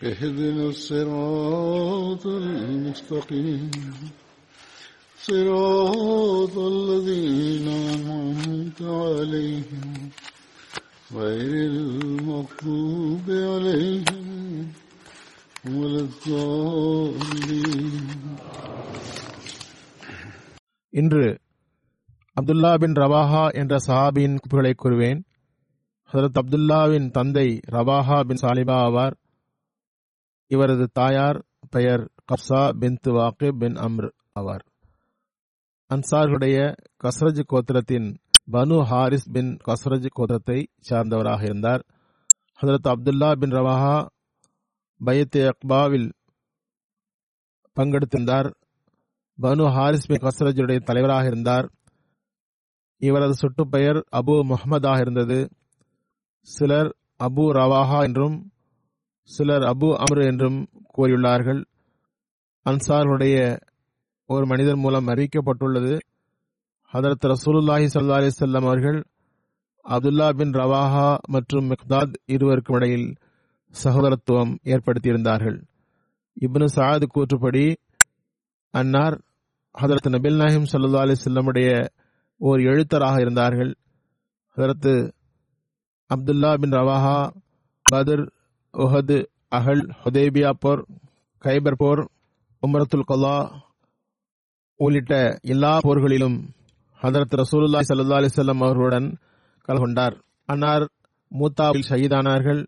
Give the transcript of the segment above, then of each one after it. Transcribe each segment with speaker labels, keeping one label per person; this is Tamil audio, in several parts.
Speaker 1: اهدنا الصراط المستقيم صراط الذين أنعمت عليهم غير المغضوب عليهم ولا الضالين
Speaker 2: இன்று அப்துல்லா பின் ரவாஹா என்ற சஹாபியின் குறிப்புகளை கூறுவேன் ஹசரத் அப்துல்லாவின் தந்தை ரவாஹா பின் சாலிபா ஆவார் இவரது தாயார் பெயர் கப்சா பின் துவாக்கு பின் அம்ர் ஆவார். அன்சார்களுடைய கஸ்ரஜ் கோத்திரத்தின் பனு ஹாரிஸ் பின் கஸ்ரஜ் கோத்திரத்தை சார்ந்தவராக இருந்தார். ஹசரத் அப்துல்லா பின் ரவாஹா பயத்தே அக்பாவில் பங்கெடுத்திருந்தார். பனு ஹாரிஸ் பின் கஸ்ரஜுடைய தலைவராக இருந்தார். இவரது சுட்டுப்பெயர் அபு முகமதாக இருந்தது. சிலர் அபு ரவாஹா என்றும் சிலர் அபு அம்ரு என்றும் கூறியுள்ளார்கள். அன்சார்களுடைய ஒரு மனிதர் மூலம் அறிவிக்கப்பட்டுள்ளது. ஹதரத் ரசூலுல்லாஹி சல்லா அலிசல்லாம் அவர்கள் அப்துல்லா பின் ரவாஹா மற்றும் மிக்தாத் இருவருக்கும் இடையில் சகோதரத்துவம் ஏற்படுத்தியிருந்தார்கள். இப்னு சாது கூற்றுப்படி அன்னார் ஹதரத் நபில் நாஹிம் சல்லா அலிசல்லமுடைய ஓர் எழுத்தராக இருந்தார்கள். ஹதரத்து Abdullah bin Rawaha Badr Uhud அகல் ஹுதேபியா போர் கைபர் போர் உமரத்துல் கொல்லா உள்ளிட்ட எல்லா போர்களிலும் ஹதரத் ரசூலுல்லா சல்லா அலிசல்லாம் அவர்களுடன் கலந்து கொண்டார். அன்னார் மூத்தாவில் ஷஹீதானார்கள்.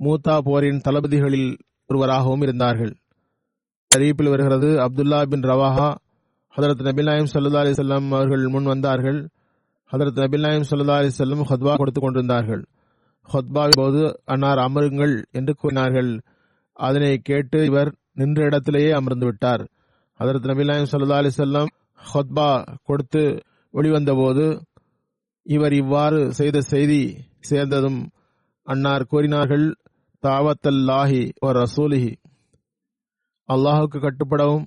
Speaker 2: மூத்தா போரின் தளபதிகளில் ஒருவராகவும் இருந்தார்கள். அறிவிப்பில் வருகிறது அப்துல்லா பின் ரவாஹா. ஹதரத் நபில் நாயம் சல்லா அலிசல்லாம் அவர்கள் முன் வந்தார்கள். ஹதரத் நபில் நாயம் சல்லா அலிசல்லம் ஹத்வா கொடுத்துக் கொண்டிருந்தார்கள். ஹொத்பாவின் போது அன்னார் அமருங்கள் என்று கூறினார்கள். அதனை கேட்டு இவர் நின்ற இடத்திலேயே அமர்ந்து விட்டார். அதற்கு நபில் சல்லா அலி செல்லம் ஹொத்பா கொடுத்து வெளிவந்த போது இவர் இவ்வாறு செய்த செய்தி சேர்ந்ததும் அன்னார் கூறினார்கள் தாவத்தல்லாஹி ஒரு ரசூலிஹி. அல்லாஹுக்கு கட்டுப்படவும்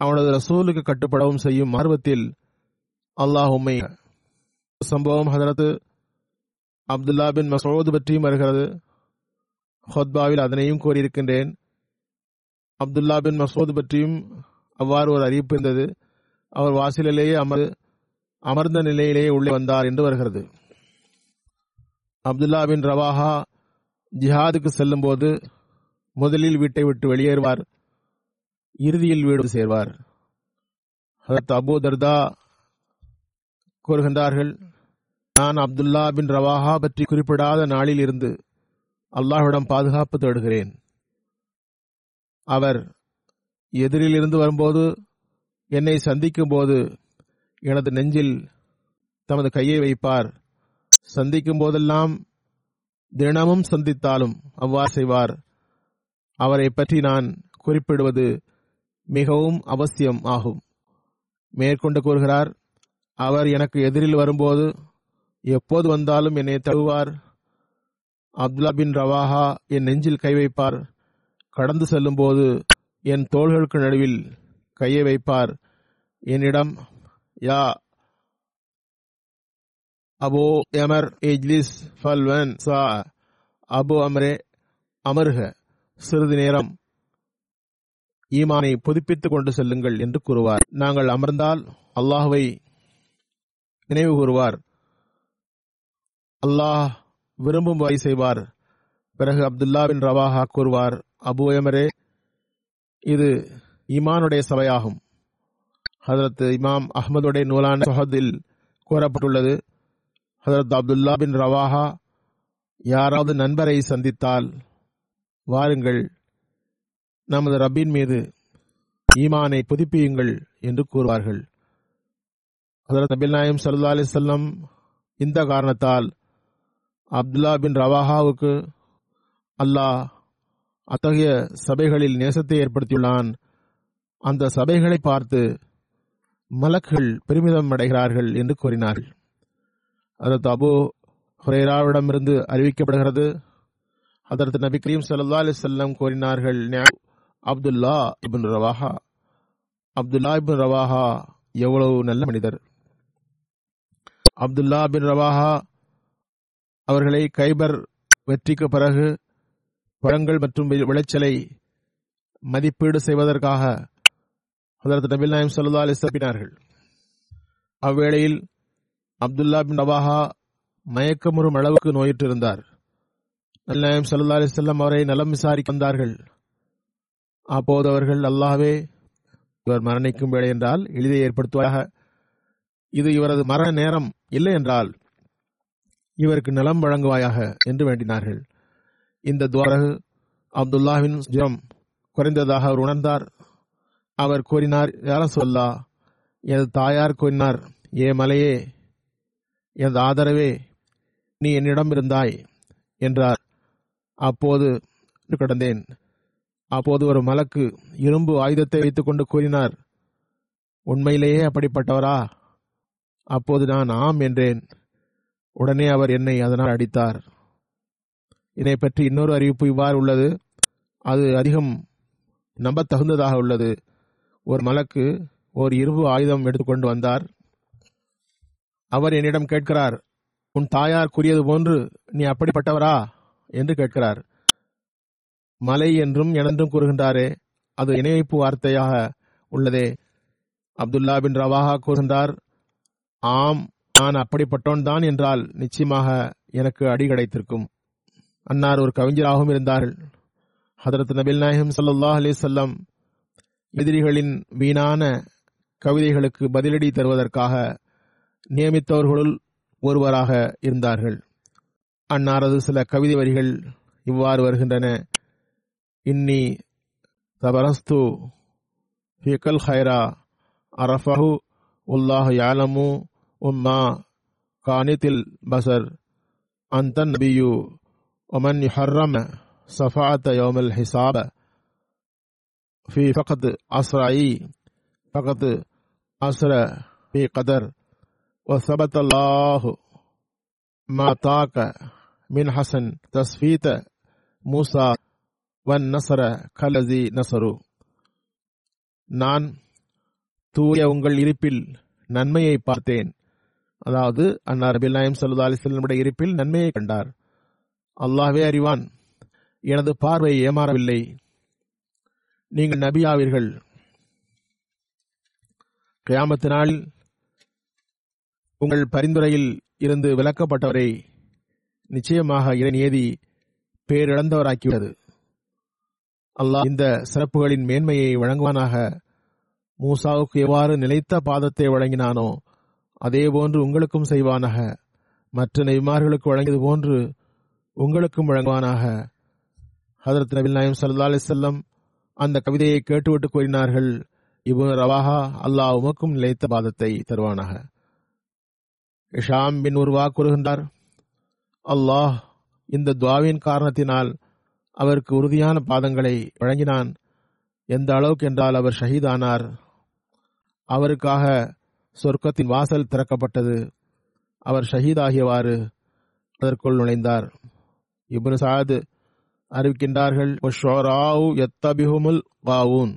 Speaker 2: அவனது ரசூலுக்கு கட்டுப்படவும் செய்யும் ஆர்வத்தில் அல்லாஹ் உண்மை சம்பவம் ஹதரத்து அப்துல்லா பின் மசோது பற்றியும் வருகிறது. ஹொத்பாவில் அதனையும் கூறியிருக்கின்றேன். அப்துல்லா பின் மசோது பற்றியும் அவ்வாறு ஒரு அறிவிப்பு இருந்தது. அவர் வாசலிலேயே அமர் அமர்ந்த நிலையிலேயே உள்ளே வந்தார் என்று வருகிறது. அப்துல்லா பின் ரவாஹா ஜிஹாதுக்கு செல்லும் போது முதலில் வீட்டை விட்டு வெளியேறுவார். இறுதியில் வீடு சேர்வார். ஹதரத் அபு தர்தா கூறுகின்றார்கள் நான் அப்துல்லா பின் ரவாஹா பற்றி குறிப்பிடாத நாளில் இருந்து அல்லாஹ்விடம் பாதுகாப்பு தேடுகிறேன். அவர் எதிரில் இருந்து வரும்போது என்னை சந்திக்கும் போது எனது நெஞ்சில் தமது கையை வைப்பார். சந்திக்கும் போதெல்லாம் தினமும் சந்தித்தாலும் அவ்வாறு செய்வார். அவரை பற்றி நான் குறிப்பிடுவது மிகவும் அவசியம் ஆகும். மேற்கொண்டு கூறுகிறார் அவர் எனக்கு எதிரில் வரும்போது எப்போது வந்தாலும் என்னை தழுவார் அப்துல்லா பின் ரவாஹா என் நெஞ்சில் கை வைப்பார். கடந்து செல்லும் போது என் தோள்களுக்கு நடுவில் கையை வைப்பார். என்னிடம் யா அபோ எமர் ஏஜ்லிஸ் ஃபல்வன் சா அபு அமரே அமருக சிறிது நேரம் ஈமானை புதுப்பித்துக் கொண்டு செல்லுங்கள் என்று கூறுவார். நாங்கள் அமர்ந்தால் அல்லாஹுவை நினைவு கூறுவார். அல்லாஹ் விரும்பும் வகை செய்வார். பிறகு அப்துல்லா பின் ரவாஹா கூறுவார் அபு எமரே இது இமானுடைய சபையாகும். ஹதரத் இமாம் அஹமதுடைய நூலான சொஹதில் கூறப்பட்டுள்ளது ஹதரத் அப்துல்லா பின் ரவாஹா யாராவது நண்பரை சந்தித்தால் வாருங்கள் நமது ரப்பின் மீது ஈமானை புதுப்பியுங்கள் என்று கூறுவார்கள். ஹதரத் நபில் நாயம் சல்லா அலிசல்லம் இந்த காரணத்தால் அப்துல்லா பின் ரவாஹாவுக்கு அல்லாஹ் அத்தகைய சபைகளில் நேசத்தை ஏற்படுத்தியுள்ளான். அந்த சபைகளை பார்த்து மலக்குகள் பெருமிதம் அடைகிறார்கள் என்று கூறினார்கள். அதற்கு அபு ஹுரேராவிடமிருந்து அறிவிக்கப்படுகிறது. அதற்கு நபி கரீம் சல்லா அலி செல்லம் கூறினார்கள் Abdullah ibn Rawaha Abdullah ibn Rawaha எவ்வளவு நல்ல மனிதர். அப்துல்லா பின் ரவாஹா அவர்களை கைபர் வெற்றிக்கு பிறகு பழங்கள் மற்றும் விளைச்சலை மதிப்பீடு செய்வதற்காக அதற்கு நபில் நாயம் சல்லா அலிசப்பினார்கள் அவ்வேளையில் அப்துல்லா பின் ரவாஹா மயக்கமுறும் அளவுக்கு நோயிட்டிருந்தார். நபில் நாயம் சல்லா அலிசல்லம் அவரை நலம் விசாரிக்க வந்தார்கள். அப்போது அவர்கள் அல்லாவே இவர் மரணிக்கும் வேலை என்றால் எளிதை ஏற்படுத்துவதாக இது இவரது மரண நேரம் இல்லை என்றால் இவருக்கு நலம் வழங்குவாயாக என்று வேண்டினார்கள். இந்த துவாரகு அப்துல்லாவின் ஜுரம் குறைந்ததாக அவர் உணர்ந்தார். அவர் கூறினார் யார சொல்லா எனது தாயார் கூறினார் ஏ மலையே எனது ஆதரவே நீ என்னிடம் இருந்தாய் என்றார். அப்போது கிடந்தேன். அப்போது ஒரு மலக்கு இரும்பு ஆயுதத்தை வைத்துக்கொண்டு கூறினார் உண்மையிலேயே அப்படிப்பட்டவரா? அப்போது நான் ஆம் என்றேன். உடனே அவர் என்னை அதனால் அடித்தார். இதை பற்றி இன்னொரு அறிவிப்பு இவ்வாறு உள்ளது. அது அதிகம் நம்பத்தகுந்ததாக உள்ளது. ஒரு மலக்கு ஒரு இரும்பு ஆயுதம் எடுத்துக்கொண்டு வந்தார். அவர் என்னிடம் கேட்கிறார் உன் தாயார் கூறியது போன்று நீ அப்படிப்பட்டவரா? என்று கேட்கிறார். மலை என்றும் எனன்றும் கூறுகின்றாரே அது இணைப்பு வார்த்தையாக உள்ளதே. அப்துல்லா பின் ரவாஹா கூறுகின்றார் ஆம் நான் அப்படிப்பட்டோன் தான் என்றால் நிச்சயமாக எனக்கு அடி கிடைத்திருக்கும். அன்னார் ஒரு கவிஞராகவும் இருந்தார்கள். ஹதரத் நபில் நாயகம் சல்லாஹ் அலி சொல்லம் எதிரிகளின் வீணான கவிதைகளுக்கு பதிலடி தருவதற்காக நியமித்தவர்களுள் ஒருவராக இருந்தார்கள். அன்னாரது சில கவிதை வரிகள் இவ்வாறு வருகின்றன. இன்னி தபரஸ்து ஃபிகல் ஹைரா அரஃபஹு உல்லாஹ் யாலமு உம்மா கானித்தில் பசர் அந்தன் நபியு ومن يحرم صفاعة يوم الحساب في فقط أسرعي فقط أسرع في قدر وثبت الله ما طاق من حسن تصفيت موسى والنصر كالذي نصروا நான் தூய உங்கள் இருப்பில் நன்மையை பார்த்தேன் அதாவது அன்னார் அபில் நாயம் சல்லா அலிஸ்லமுடைய இருப்பில் நன்மையை கண்டார். அல்லாஹ்வே அறிவான் எனது பார்வை ஏமாறவில்லை. நீங்கள் நபியாவீர்கள். கியாமத்து உங்கள் பரிந்துரையில் இருந்து விலக்கப்பட்டவரை நிச்சயமாக இறைநியதி பேரிழந்தவராக்கிவிட்டது. அல்லாஹ் இந்த சிறப்புகளின் மேன்மையை வழங்குவானாக. மூசாவுக்கு எவ்வாறு நிலைத்த பாதத்தை வழங்கினானோ அதே போன்று உங்களுக்கும் செய்வானாக. மற்ற நெய்மார்களுக்கு வழங்கியது போன்று உங்களுக்கும் வழங்குவானாக. ஹதரத் நபில் நாயம் சல்லா அலிசல்லம் அந்த கவிதையை கேட்டுவிட்டு கூறினார்கள் இபுன் ரவாஹா அல்லாஹ் உமக்கும் நிலைத்த பாதத்தை தருவானாக. இஷாம் பின் உருவா கூறுகின்றார் அல்லாஹ் இந்த துவாவின் காரணத்தினால் அவருக்கு உறுதியான பாதங்களை வழங்கினான். எந்த அளவுக்கு என்றால் அவர் ஷஹீதானார். அவருக்காக சொர்க்கத்தின் வாசல் திறக்கப்பட்டது. அவர் ஷஹீதாகியவாறு அதற்குள் நுழைந்தார். இப்னு சாது அறிவிக்கின்றார்கள் எத்தபிஹுமுல் காவூன்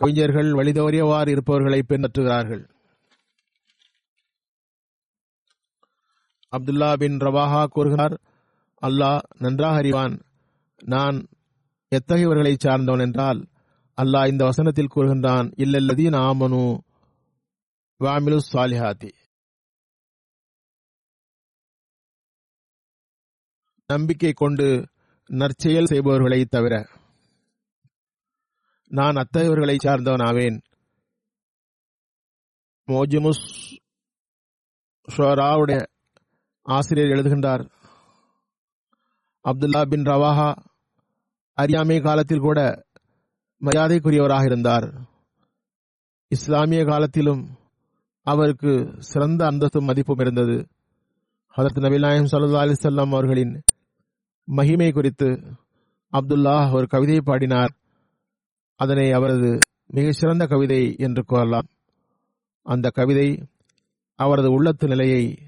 Speaker 2: கவிஞர்கள் வழிதவறியவாறு இருப்பவர்களை பின்பற்றுகிறார்கள். அப்துல்லா பின் ரவாஹா கூறுகிறார் அல்லாஹ் நன்றாக அறிவான். நான் எத்தகையவர்களை சார்ந்தவன் என்றால் அல்லாஹ் இந்த வசனத்தில் கூறுகின்றான் இல்லல்லதீன் ஆமனு வாமிலு சாலிஹாதி நம்பிக்கை கொண்டு நற்செயல் செய்பவர்களை தவிர நான் அத்தகையவர்களை சார்ந்தவன் ஆவேன் மோஜிமுஸ் ஷோராவுடைய ஆசிரியர் எழுதுகின்றார் அப்துல்லா பின் ரவாஹா அறியாமை காலத்தில் கூட மரியாதைக்குரியவராக இருந்தார். இஸ்லாமிய காலத்திலும் அவருக்கு சிறந்த அந்தஸ்தும் மதிப்பும் இருந்தது. ஹதரத் நபி நாயம் சல்லா அலிசல்லாம் அவர்களின் மகிமை குறித்து அப்துல்லா ஒரு கவிதையை பாடினார். அதனை அவரது மிக சிறந்த கவிதை என்று கூறலாம். அந்த கவிதை அவரது உள்ளத்து நிலையை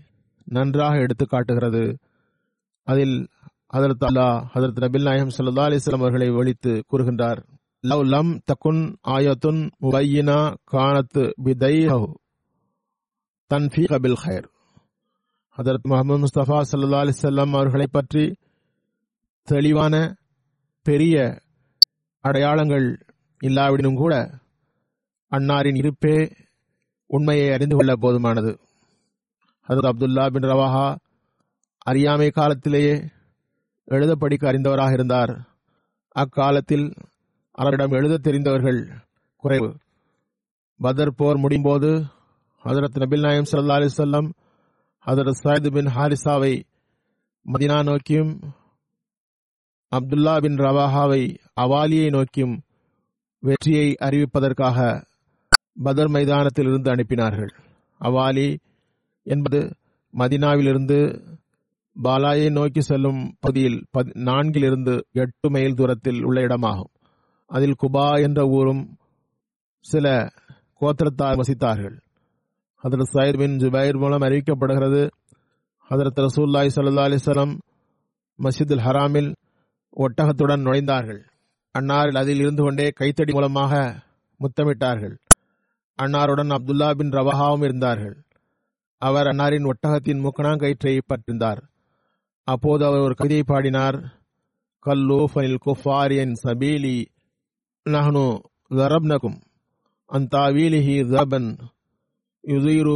Speaker 2: நன்றாக எடுத்து காட்டுகிறது. அதில் ஹதரத் அல்லா ஹதரத் நபில் நாயம் சல்லா அலிஸ்லாம் அவர்களை ஒழித்து கூறுகின்றார். லவ் லம் தக்குன் ஆயத்துன் முபையினா கானத்து பிதைஹு. தன்ஃபீக பில் ஹயர் ஹதரத் முகமது முஸ்தபா சல்லா அலிசல்லாம் அவர்களை பற்றி தெளிவான பெரிய அடையாளங்கள் இல்லாவிடனும் கூட அன்னாரின் இருப்பே உண்மையை அறிந்து கொள்ள போதுமானது. ஹதரத் அப்துல்லா பின் ரவாஹா அறியாமை காலத்திலேயே எழுத படிக்க அறிந்தவராக இருந்தார். அக்காலத்தில் அவரிடம் எழுத தெரிந்தவர்கள் குறைவு. பதர் போர் முடியும்போது ஹசரத் நபில் நாயம் சல்லா அலிசல்லம் ஹசரத் சயது பின் ஹாரிசாவை மதினா நோக்கியும் அப்துல்லா பின் ரவாஹாவை அவாலியை நோக்கியும் வெற்றியை அறிவிப்பதற்காக பதர் மைதானத்தில் இருந்து அனுப்பினார்கள். அவாலி என்பது மதினாவிலிருந்து பாலாயை நோக்கி செல்லும் பகுதியில் நான்கிலிருந்து எட்டு மைல் தூரத்தில் உள்ள இடமாகும். அதில் குபா என்ற ஊரும் சில கோத்திரத்தார் வசித்தார்கள். ஹதரத் சாயிர் பின் ஜுபைர் மூலம் அறிவிக்கப்படுகிறது. ஹதரத் ரசூல்லாய் சல்லா அலிஸ்லாம் மஸ்ஜிதுல் ஹராமில் ஒட்டகத்துடன் நுழைந்தார்கள். அன்னாரில் அதில் இருந்து கொண்டே கைத்தடி மூலமாக முத்தமிட்டார்கள். அன்னாருடன் அப்துல்லா பின் ரவஹாவும் இருந்தார்கள். அவர் அன்னாரின் ஒட்டகத்தின் முக்கணாங்கயிற்றை பற்றிருந்தார். அப்போது அவர் ஒரு கவிதையை பாடினார். கல்லூ ஃபனில் குஃபாரியன் சபீலி நஹனு ஜரப்னகும் அந்தாவீலிஹி ஜபன் யுதீரு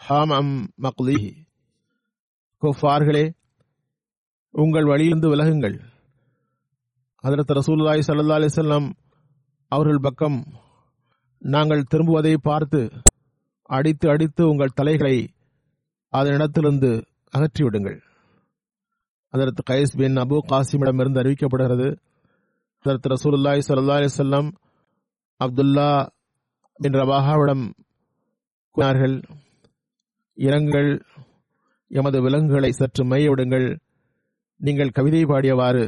Speaker 2: ஹாம் அம் மக்லிஹி குஃபார்களே உங்கள் வழியிலிருந்து விலகுங்கள். அதற்கு ரசூல்லாய் சல்லா அலிசல்லாம் அவர்கள் பக்கம் நாங்கள் திரும்புவதை பார்த்து அடித்து அடித்து உங்கள் தலைகளை அதனிடத்திலிருந்து அகற்றிவிடுங்கள். அதற்கு கைஸ் பின் அபு காசிமிடமிருந்து அறிவிக்கப்படுகிறது அதற்கு ரசூலுல்லாய் சல்லா அலிசல்லாம் அப்துல்லா பின் ரபாஹாவிடம் கூறினார்கள் இரங்கள் எமது விலங்குகளை சற்று மைய விடுங்கள் நீங்கள் கவிதை பாடியவாறு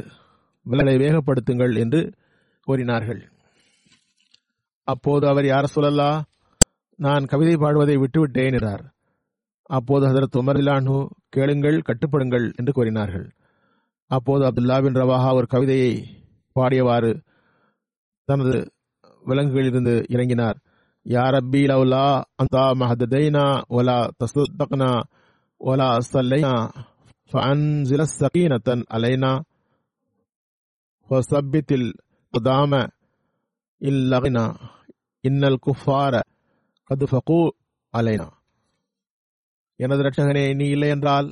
Speaker 2: விலங்களை வேகப்படுத்துங்கள் என்று கூறினார்கள். அப்போது அவர் யார் சொல்லல்லா நான் கவிதை பாடுவதை விட்டுவிட்டேன் என்றார். அப்போது ஹதரத் உமர் இலானு கேளுங்கள் கட்டுப்படுங்கள் என்று கூறினார்கள். அப்போது அப்துல்லா பின் ரவாஹா ஒரு கவிதையை பாடியவாறு தனது விலங்குகளிலிருந்து இறங்கினார். யா ரப்பி லவ்லா அந்தா மஹததைனா ஒலா தசுத்தக்னா ஒலா சல்லைனா ஃபஅன்சில சகீனத்தன் அலைனா ஃபசப்பித்தில் குதாம இல்லகினா இன்னல் குஃபார கது ஃபகு அலைனா எனது ரட்சகனே நீ இல்லை என்றால்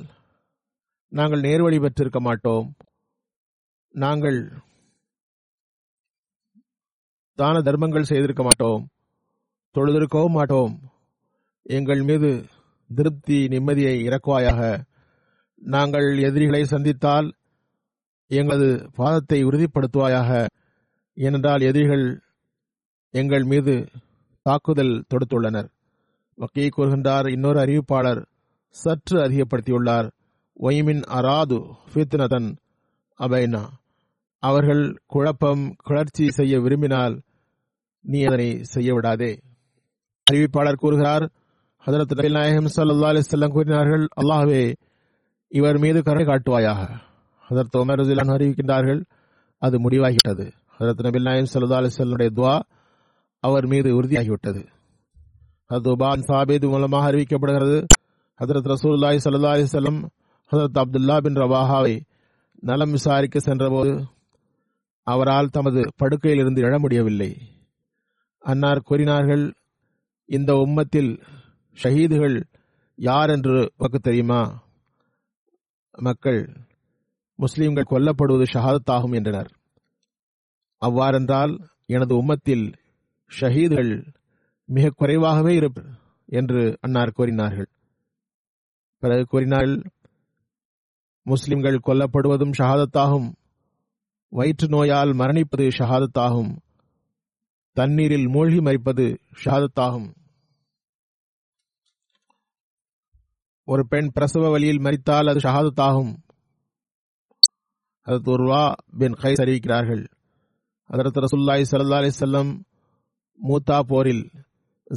Speaker 2: நாங்கள் நேர்வழி பெற்றிருக்க மாட்டோம். நாங்கள் தான தர்மங்கள் செய்திருக்க மாட்டோம். தொழுதிருக்கவும் மாட்டோம். எங்கள் மீது திருப்தி நிம்மதியை இறக்குவாயாக. நாங்கள் எதிரிகளை சந்தித்தால் எங்களது பாதத்தை உறுதிப்படுத்துவாயாக. ஏனென்றால் எதிரிகள் எங்கள் மீது தாக்குதல் தொடுத்துள்ளனர். வக்கீ கூறுகின்றார் இன்னொரு அறிவிப்பாளர் சற்று அதிகப்படுத்தியுள்ளார். ஒய்மின் அராது ஃபித்னதன் அபைனா. அவர்கள் குழப்பம் கிளர்ச்சி செய்ய விரும்பினால் நீ அதனை செய்ய விடாதே. அறிவிப்பாளர் கூறுகிறார். ஹதரத் நபில் நாயகம் சல்லா அலிஸ்லாம் கூறினார்கள் அல்லாஹ்வே இவர் மீது கருணை காட்டுவாயாக. ஹதரத் உமர் ரசிலான் அறிவிக்கின்றார்கள் அது முடிவாகிவிட்டது. ஹதரத் நபில் நாயம் சல்லா அலிஸ்லனுடைய துவா அவர் மீது உறுதியாகிவிட்டது. அது உபான் சாபித் மூலமாக அறிவிக்கப்படுகிறது ஹதரத் ரசூல்லாய் சல்லா அலிசல்லம் ஹதரத் அப்துல்லா பின் ரவாஹாவை நலம் விசாரிக்க சென்றபோது அவரால் தமது படுக்கையிலிருந்து எழ முடியவில்லை. அன்னார் கூறினார்கள் இந்த உம்மத்தில் ஷஹீதுகள் யார் என்று உனக்கு தெரியுமா? மக்கள் முஸ்லீம்கள் கொல்லப்படுவது ஷஹாதத்தாகும் என்றனர். அவ்வாறென்றால் எனது உம்மத்தில் ஷஹீதுகள் மிக குறைவாகவே இருப்பர் என்று அன்னார் கூறினார்கள். பிறகு கூறினார்கள் முஸ்லிம்கள் கொல்லப்படுவதும் ஷஹாதத்தாகும் வயிற்று நோயால் மரணிப்பது ஷஹாதத்தாகும் தண்ணீரில் மூழ்கி மறிப்பது ஷஹாதத்தாகும். ஒரு பெண் பிரசவ வழியில் மறித்தால் அது ஷஹாதத்தாகும். அதற்கு உர்வா பின் கைஸ் அறிவிக்கிறார்கள். அதற்கு ரசுல்லாய் சல்லா அலிசல்லம் மூத்தா போரில்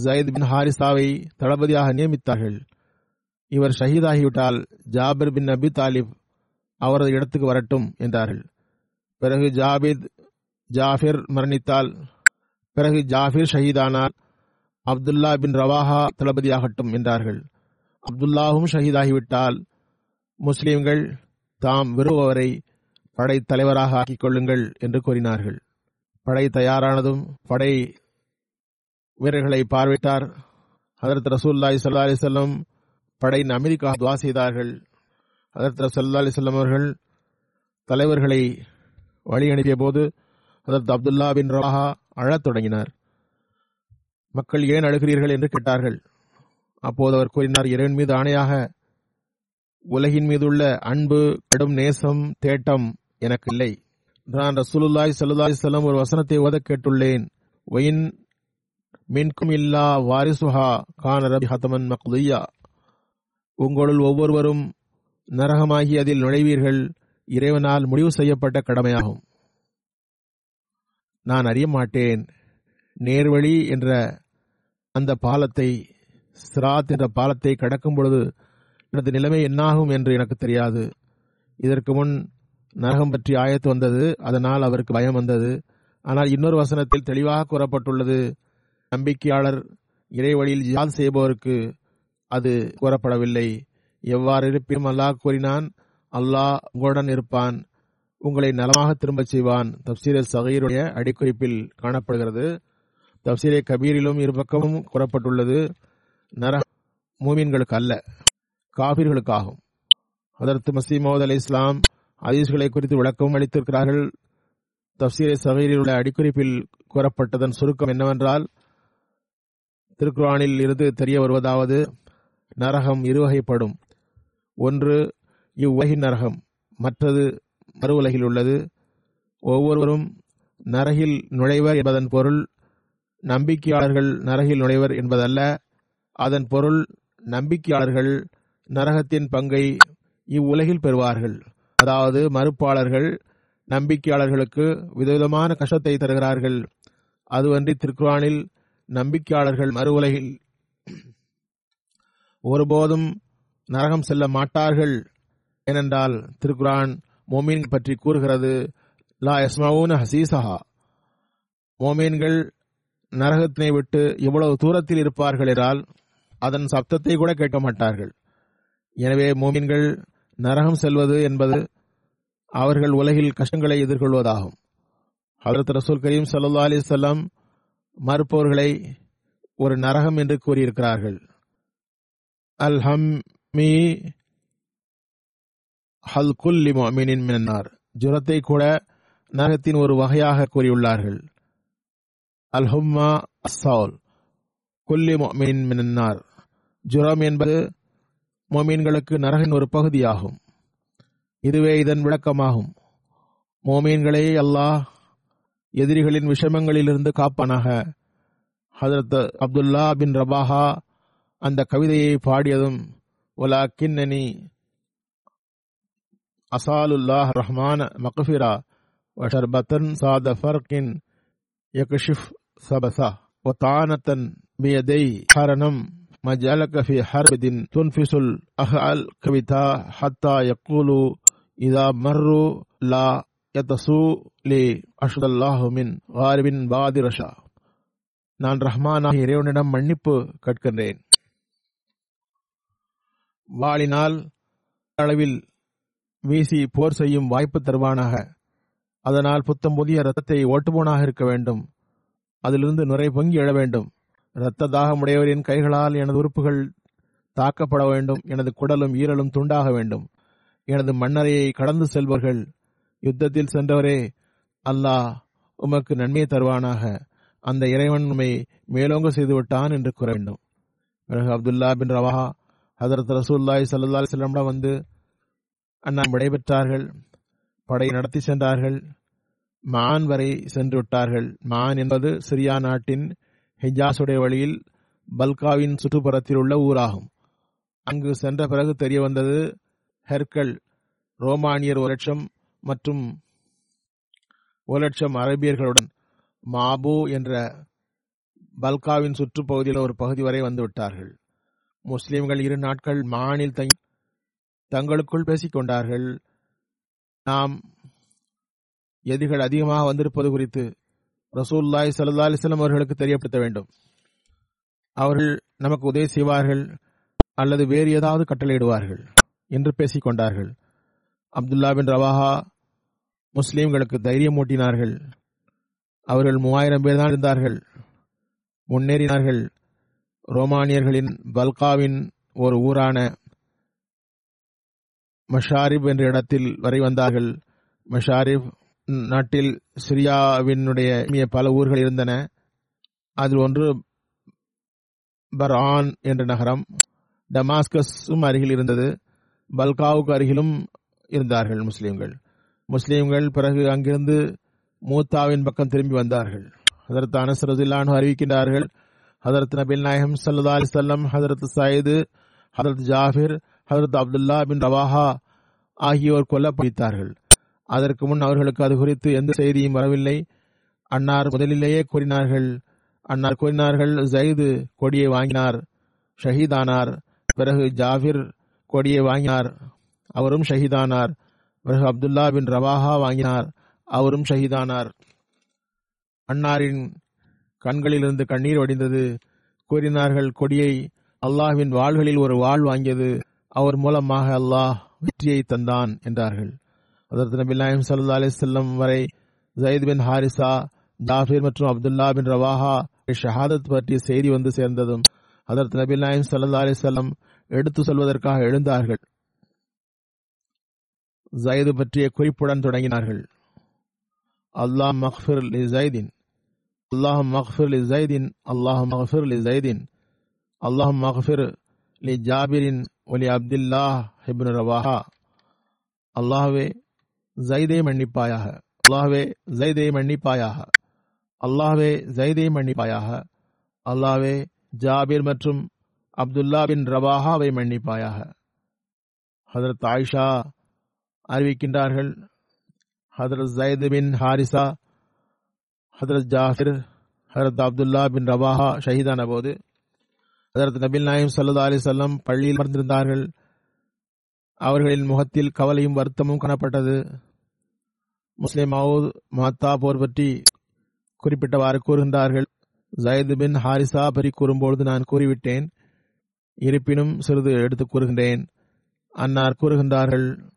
Speaker 2: ஜயத் பின் ஹாரிசாவை தளபதியாக நியமித்தார்கள். இவர் ஷஹீதாகிவிட்டால் ஜாபிர் பின் அபி தாலிப் அவரது இடத்துக்கு வரட்டும் என்றார்கள். பிறகு ஜாபித் ஜாஃபிர் மரணித்தால் பிறகு ஜாஃபிர் ஷஹீதானால் அப்துல்லா பின் ரவாஹா தளபதியாகட்டும் என்றார்கள். அப்துல்லாவும் ஷஹீதாகிவிட்டால் முஸ்லிம்கள் தாம் விரும்புவரை படை தலைவராக ஆக்கிக் கொள்ளுங்கள் என்று கூறினார்கள். படை தயாரானதும் படை வீரர்களை பார்வையிட்டார். அதற்கு ரசூல்லாய் சல்லா அலிசல்லம் படையின் அமெரிக்கா துவா செய்தார்கள். அதற்கு அலி செல்லம் அவர்கள் தலைவர்களை வழி அனுப்பிய போது அதற்கு அப்துல்லா பின் ரவாஹா அழத் தொடங்கினார். மக்கள் ஏன் அழுகிறீர்கள் என்று கேட்டார்கள். அப்போது அவர் கூறினார் இறைவன் மீது ஆணையாக உலகின் மீதுள்ள அன்பு கடும் நேசம் தேட்டம் எனக்கு இல்லை. நான் ரசூலுல்லாய் சல்லுல்லாய் செல்லம் ஒரு வசனத்தை ஓத கேட்டுள்ளேன். ஒயின் மின்கும் இல்லா வாரிசுஹா கான ரபி ஹத்தமன் மக்துயா. உங்களுள் ஒவ்வொருவரும் நரகமாகி அதில் நுழைவீர்கள். இறைவனால் முடிவு செய்யப்பட்ட கடமையாகும். நான் அறிய மாட்டேன். நேர்வழி என்ற அந்த பாலத்தை சிராத் என்ற பாலத்தை கடக்கும் பொழுது எனது நிலைமை என்னாகும் என்று எனக்கு தெரியாது. இதற்கு முன் நரகம் பற்றி ஆயத்து வந்தது அதனால் அவருக்கு பயம் வந்தது. ஆனால் இன்னொரு வசனத்தில் தெளிவாக கூறப்பட்டுள்ளது நம்பிக்கையாளர் இறைவழியில் ஜியாத் செய்பவருக்கு அது கூறப்படவில்லை எவ்வாறு இருப்பினும் அல்லாஹ் கூறினான் அல்லாஹ் உங்களுடன் இருப்பான் உங்களை நலமாக திரும்பச் செய்வான். தப்சீர சகையருடைய அடிக்குறிப்பில் காணப்படுகிறது. தப்சீரே கபீரிலும் இருபக்கமும் கூறப்பட்டுள்ளது நர மூமின்களுக்கு அல்ல காபிர்களுக்காகும். அதற்கு மசீமோத் அலி இஸ்லாம் அதீஸ்களை குறித்து விளக்கம் அளித்திருக்கிறார்கள். தப்சீரை சகீரில் உள்ள அடிக்குறிப்பில் கூறப்பட்டதன் சுருக்கம் என்னவென்றால் திருக்குறானில் இருந்து தெரிய வருவதாவது நரகம் இருவகைப்படும். ஒன்று இவ்வுலகின் நரகம் மற்றது மறு உலகில் உள்ளது. ஒவ்வொருவரும் நரகில் நுழைவர் என்பதன் பொருள் நம்பிக்கையாளர்கள் நரகில் நுழைவர் என்பதல்ல. அதன் பொருள் நம்பிக்கையாளர்கள் நரகத்தின் பங்கை இவ்வுலகில் பெறுவார்கள். அதாவது மறுப்பாளர்கள் நம்பிக்கையாளர்களுக்கு விதவிதமான கஷ்டத்தை தருகிறார்கள். அதுவன்றி திருக்குறானில் நம்பிக்கையாளர்கள் மறு உலகில் ஒருபோதும் நரகம் செல்ல மாட்டார்கள். ஏனென்றால் திருக்குரான் மோமீன் பற்றி கூறுகிறது லா எஸ்மவுன ஹசீசஹா மோமீன்கள் நரகத்தினை விட்டு இவ்வளவு தூரத்தில் இருப்பார்கள் என்றால் அதன் சப்தத்தை கூட கேட்க மாட்டார்கள். எனவே மூமின்கள் நரகம் செல்வது என்பது அவர்கள் உலகில் கஷ்டங்களை எதிர்கொள்வதாகும். ஹதரத் ரசூல் கரீம் சல்லா அலிசல்லாம் மறுப்பவர்களை ஒரு நரகம் என்று கூறியிருக்கிறார்கள். அல் ஹம்மி ஹல் குல்லி மொமினின் மின்னார் ஜுரத்தை கூட நரகத்தின் ஒரு வகையாக கூறியுள்ளார்கள். அல் ஹும்மா அஸ்ஸால் குல்லி மொமினின் மின்னார் ஜுரம் என்பது மோமீன்களுக்கு நரகின் ஒரு பகுதியாகும். இதுவே இதன் விளக்கமாகும். மோமீன்களே அல்லாஹ் எதிரிகளின் விஷமங்களிலிருந்து காப்பனாக. ஹதரத் அப்துல்லா பின் ரபாஹா அந்த கவிதையை பாடியதும் ஒலா கின்னனி அசாலுல்லாஹ் ரஹ்மான மக்ஃபிரா வஷர்பத்தன் சாத ஃபர்கின் யக்ஷிஃப் சபசா ஒத்தானத்தன் பியதை காரணம் ما جعلك في حرب تنفس الأخال كبتا حتى يقولوا إذا مروا لا يتسو لي أشهد الله من غارب بادرشا நான் ரஹ்மானாக இறைவனிடம் மன்னிப்பு கேட்கின்றேன் வாளினால் அளவில் வீசி போர் செய்யும் வாய்ப்பு தருவானாக அதனால் புத்தம் புதிய ரத்தத்தை ஓட்டுபோனாக இருக்க வேண்டும் அதிலிருந்து நுரை பொங்கி எழ வேண்டும் இரத்த தாகமுடையவரின் கைகளால் எனது உறுப்புகள் தாக்கப்பட வேண்டும். எனது குடலும் ஈரலும் துண்டாக வேண்டும். எனது மண்ணறையை கடந்து செல்பவர்கள் யுத்தத்தில் சென்றவரே அல்லாஹ் உமக்கு நன்மை தருவானாக. அந்த இறைவன் உண்மை மேலோங்க செய்து விட்டான் என்று கூற வேண்டும். பிறகு அப்துல்லா பின் ரவாஹா ஹதரத் ரசூல்லாய் சல்லா செல்லம்டா வந்து அண்ணா விடைபெற்றார்கள். படை நடத்தி சென்றார்கள். மான் வரை சென்று விட்டார்கள். மான் என்பது சிரியா நாட்டின் ஹிஜாஸுடைய வழியில் பல்காவின் சுற்றுப்புறத்தில் உள்ள ஊராகும். அங்கு சென்ற பிறகு தெரிய வந்தது ஹெர்கல் ரோமானியர் ஒரு லட்சம் மற்றும் ஒரு லட்சம் அரபியர்களுடன் மாபு என்ற பல்காவின் சுற்றுப்பகுதியில் ஒரு பகுதி வரை வந்துவிட்டார்கள் முஸ்லிம்கள் இரு நாட்கள் மானில் தங்களுக்குள் பேசிக்கொண்டார்கள் நாம் எதிர்கள் அதிகமாக வந்திருப்பது குறித்து ரசூல்லாய் சல்லா அலிஸ்லாம் அவர்களுக்கு தெரியப்படுத்த வேண்டும். அவர்கள் நமக்கு உதவி செய்வார்கள் அல்லது வேறு ஏதாவது கட்டளையிடுவார்கள் என்று பேசிக் கொண்டார்கள். அப்துல்லா பின் ரவாஹா முஸ்லீம்களுக்கு தைரியம் ஊட்டினார்கள் அவர்கள் மூவாயிரம் பேர் தான் இருந்தார்கள். முன்னேறினார்கள். ரோமானியர்களின் பல்காவின் ஒரு ஊரான மஷாரிப் என்ற இடத்தில் வரை வந்தார்கள். மஷாரிப் நாட்டில் சிரியாவினுடைய பல ஊர்கள் இருந்தன. அதில் ஒன்று பர்ஆன் என்ற நகரம். டமாஸ்கஸும் அருகில் இருந்தது. பல்காவுக்கு அருகிலும் இருந்தார்கள் முஸ்லீம்கள். முஸ்லீம்கள் பிறகு அங்கிருந்து மூத்தாவின் பக்கம் திரும்பி வந்தார்கள். ஹதரத் அனசரதுல்லானு அறிவிக்கின்றார்கள் ஹதரத் நபில் நாயகம் சல்லா அலி சொல்லம் ஹதரத் சயீது ஹதரத் ஜாஃபிர் ஹதரத் அப்துல்லா பின் ரவாஹா ஆகியோர் கொல்லப்படுத்தார்கள் அதற்கு முன் அவர்களுக்கு அது குறித்து எந்த செய்தியும் வரவில்லை. அன்னார் முதலிலேயே கூறினார்கள். அன்னார் கூறினார்கள் ஜயிது கொடியை வாங்கினார் ஷஹீதானார். பிறகு ஜாஃபிர் கொடியை வாங்கினார் அவரும் ஷஹீதானார். பிறகு அப்துல்லா பின் ரவாஹா வாங்கினார் அவரும் ஷஹீதானார். அன்னாரின் கண்களிலிருந்து கண்ணீர் வடிந்தது. கூறினார்கள் கொடியை அல்லாஹ்வின் வாள்களில் ஒரு வாள் வாங்கியது அவர் மூலமாக அல்லாஹ் வெற்றியை தந்தான் என்றார்கள். அதற்கு நபி நாயம் சல்லா அலி செல்லம் வரை ஜயத் பின் ஹாரிசா ஜாஃபீர் மற்றும் அப்துல்லா பின் ரவாஹா ஷஹாதத் பற்றிய செய்தி வந்து சேர்ந்ததும் அதற்கு நபி நாயம் சல்லா அலி செல்லம் எடுத்து சொல்வதற்காக எழுந்தார்கள். ஜயது பற்றிய குறிப்புடன் தொடங்கினார்கள். அல்லாஹ் மஹ்ஃபிர் லி ஜைதீன் அல்லாஹ் மஹ்ஃபிர் லி ஜைதின் அல்லாஹ் மஹ்ஃபிர் லி ஜைதின் அல்லாஹ் மஹ்ஃபிர் லி ஜாபிரின் ஒலி அப்துல்லா ஹிப்னு ரவாஹா. அல்லாஹ்வே ஜைதே மன்னிப்பாயாக. அல்லாஹ்வே ஜைதே மன்னிப்பாயாக. அல்லாஹ்வே ஜைதே மன்னிப்பாயாக. அல்லாஹ்வே ஜாபிர் மற்றும் அப்துல்லா பின் ரவாஹாவை மன்னிப்பாயாக. ஹதரத் ஆயிஷா அறிவிக்கின்றார்கள். ஹதரத் ஜயத் பின் ஹாரிசா ஹதரத் ஜாஃபிர் ஹதரத் அப்துல்லா பின் ரவாஹா ஷஹீதான போது ஹதரத் நபில் நாயம் சல்லா அலி சொல்லம் பள்ளியில் அமர்ந்திருந்தார்கள். அவர்களின் முகத்தில் கவலையும் வருத்தமும் காணப்பட்டது. முஸ்லிம் மவுத் மாத்தா போர் பற்றி குறிப்பிட்டவாறு கூறுகின்றார்கள். ஜயது பின் ஹாரிசா பற்றி கூறும்பொழுது நான் கூறிவிட்டேன். இருப்பினும் சிறிது எடுத்துக் கூறுகின்றேன். அன்னார் கூறுகின்றார்கள்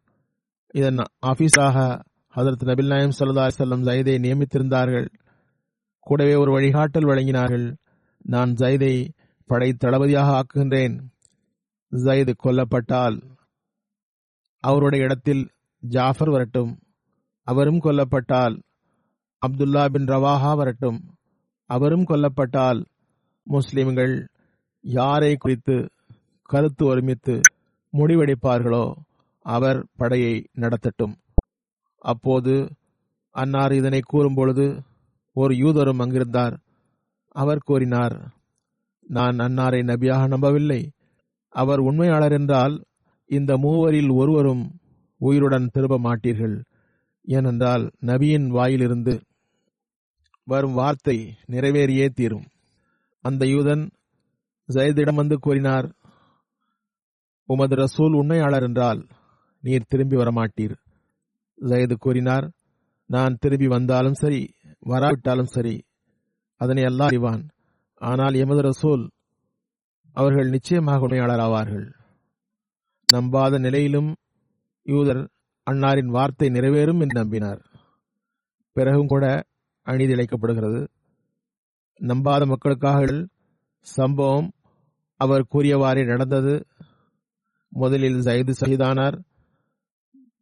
Speaker 2: இதன் ஆபீஸாக ஹதரத் நபில் நாயம் சல்லா செல்லம் ஜயதை நியமித்திருந்தார்கள். கூடவே ஒரு வழிகாட்டல் வழங்கினார்கள். நான் ஜயதை படை தளபதியாக ஆக்குகின்றேன். ஜயது கொல்லப்பட்டால் அவருடைய இடத்தில் ஜாஃபர் வரட்டும். அவரும் கொல்லப்பட்டால் அப்துல்லா பின் ரவாஹா வரட்டும். அவரும் கொல்லப்பட்டால் முஸ்லிம்கள் யாரை குறித்து கருத்து ஒருமித்து முடிவெடுப்பார்களோ அவர் படையை நடத்தட்டும். அப்போது அன்னார் இதனை கூறும்பொழுது ஒரு யூதரும் அங்கிருந்தார். அவர் கூறினார் நான் அன்னாரை நபியாக நம்பவில்லை. அவர் உண்மையாளர் என்றால் இந்த மூவரில் ஒருவரும் உயிருடன் திரும்ப மாட்டீர்கள். ஏனென்றால் நபியின் வாயிலிருந்து வரும் வார்த்தை நிறைவேறியே தீரும். அந்த யூதன் ஜயதிடம் வந்து கூறினார் உமது ரசூல் உண்மையாளர் என்றால் நீர் திரும்பி வரமாட்டீர். ஜயது கூறினார் நான் திரும்பி வந்தாலும் சரி வராவிட்டாலும் சரி அதனை எல்லாம் அறிவான். ஆனால் எமது ரசூல் அவர்கள் நிச்சயமாக உண்மையாளர் ஆவார்கள். நம்பாத நிலையிலும் யூதர் அன்னாரின் வார்த்தை நிறைவேறும் என்று நம்பினார். பிறகும் கூட அநீதி இழைக்கப்படுகிறது. நம்பாத மக்களுக்காக சம்பவம் அவர் கூறியவாறே நடந்தது. முதலில் ஜயது ஷஹீதானார்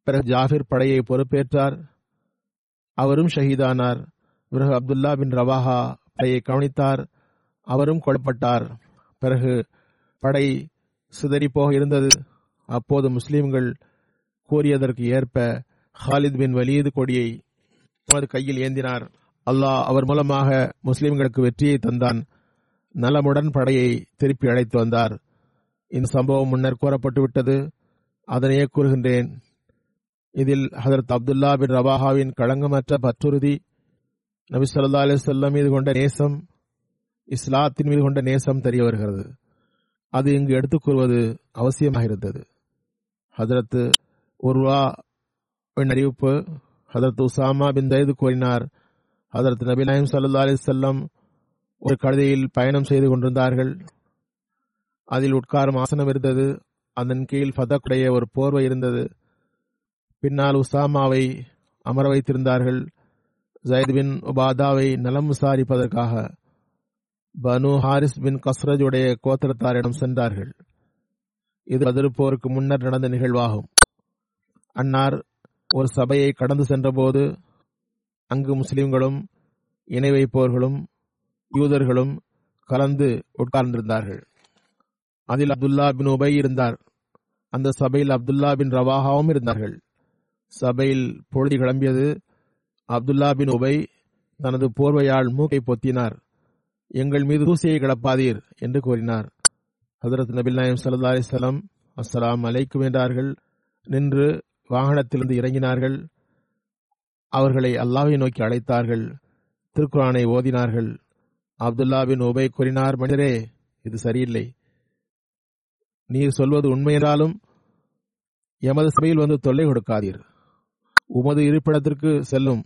Speaker 2: பிறகு ஜாஃபிர் படையை பொறுப்பேற்றார். அவரும் ஷஹீதானார். பிறகு அப்துல்லா பின் ரவாஹா படையை கவனித்தார். அவரும் கொல்லப்பட்டார். பிறகு படை சிதறிப்போக இருந்தது. அப்போது முஸ்லிம்கள் கூறியதற்கு ஏற்ப ஹாலித் பின் வலீது கொடியை தமது கையில் ஏந்தினார். அல்லாஹ் அவர் மூலமாக முஸ்லிம்களுக்கு வெற்றியை தந்தான். நலமுடன் படையை திருப்பி அழைத்து வந்தார். இந்த சம்பவம் முன்னர் கூறப்பட்டுவிட்டது. அதனையே கூறுகின்றேன். இதில் ஹசரத் அப்துல்லா பின் ரவாஹாவின் களங்கமற்ற பற்றுறுதி நபி சொல்லா மீது கொண்ட நேசம் இஸ்லாத்தின் மீது கொண்ட நேசம் தெரிய வருகிறது. அது இங்கு எடுத்துக் கூறுவது அவசியமாக இருந்தது ஹதரத் உர்வா அறிவிப்பு. ஹதரத் உசாமா பின் தைது கூறினார் ஹதரத் நபி நாயம் சல்லா அலிசல்லம் ஒரு கழுதையில் பயணம் செய்து கொண்டிருந்தார்கள். அதில் உட்காரும் ஆசனம் இருந்தது. அதன் கீழ் ஃபதக்குடைய ஒரு போர்வை இருந்தது. பின்னால் உசாமாவை அமர வைத்திருந்தார்கள். ஜயத் பின் உபாதாவை நலம் விசாரிப்பதற்காக பனு ஹாரிஸ் பின் கஸ்ரஜுடைய கோத்திரத்தாரிடம் சென்றார்கள். இது பதில் போருக்கு முன்னர் நடந்த நிகழ்வாகும். அன்னார் ஒரு சபையை கடந்து சென்றபோது அங்கு முஸ்லிம்களும் இணை வைப்போர்களும் யூதர்களும் கலந்து உட்கார்ந்திருந்தார்கள். அதில் அப்துல்லா பின் உபை இருந்தார். அந்த சபையில் அப்துல்லா பின் ரவாகாவும் இருந்தார்கள். சபையில் பொழுது கிளம்பியது அப்துல்லா பின் உபை தனது போர்வையால் மூக்கை பொத்தினார். எங்கள் மீது தூசியை கிளப்பாதீர் என்று கூறினார். ஹசரத் நபில் நாயம் சல்லா அலிஸ்லாம் அஸ்ஸலாம் அலைக்கும் என்றார்கள். நின்று வாகனத்திலிருந்து இறங்கினார்கள். அவர்களை அல்லாவை நோக்கி அழைத்தார்கள். திருக்குரானை ஓதினார்கள். அப்துல்லா பின் உபை கூறினார் மனிதரே இது சரியில்லை. நீர் சொல்வது உண்மையென்றாலும் எமது சபையில் வந்து தொல்லை கொடுக்காதீர். உமது இருப்பிடத்திற்கு செல்லும்.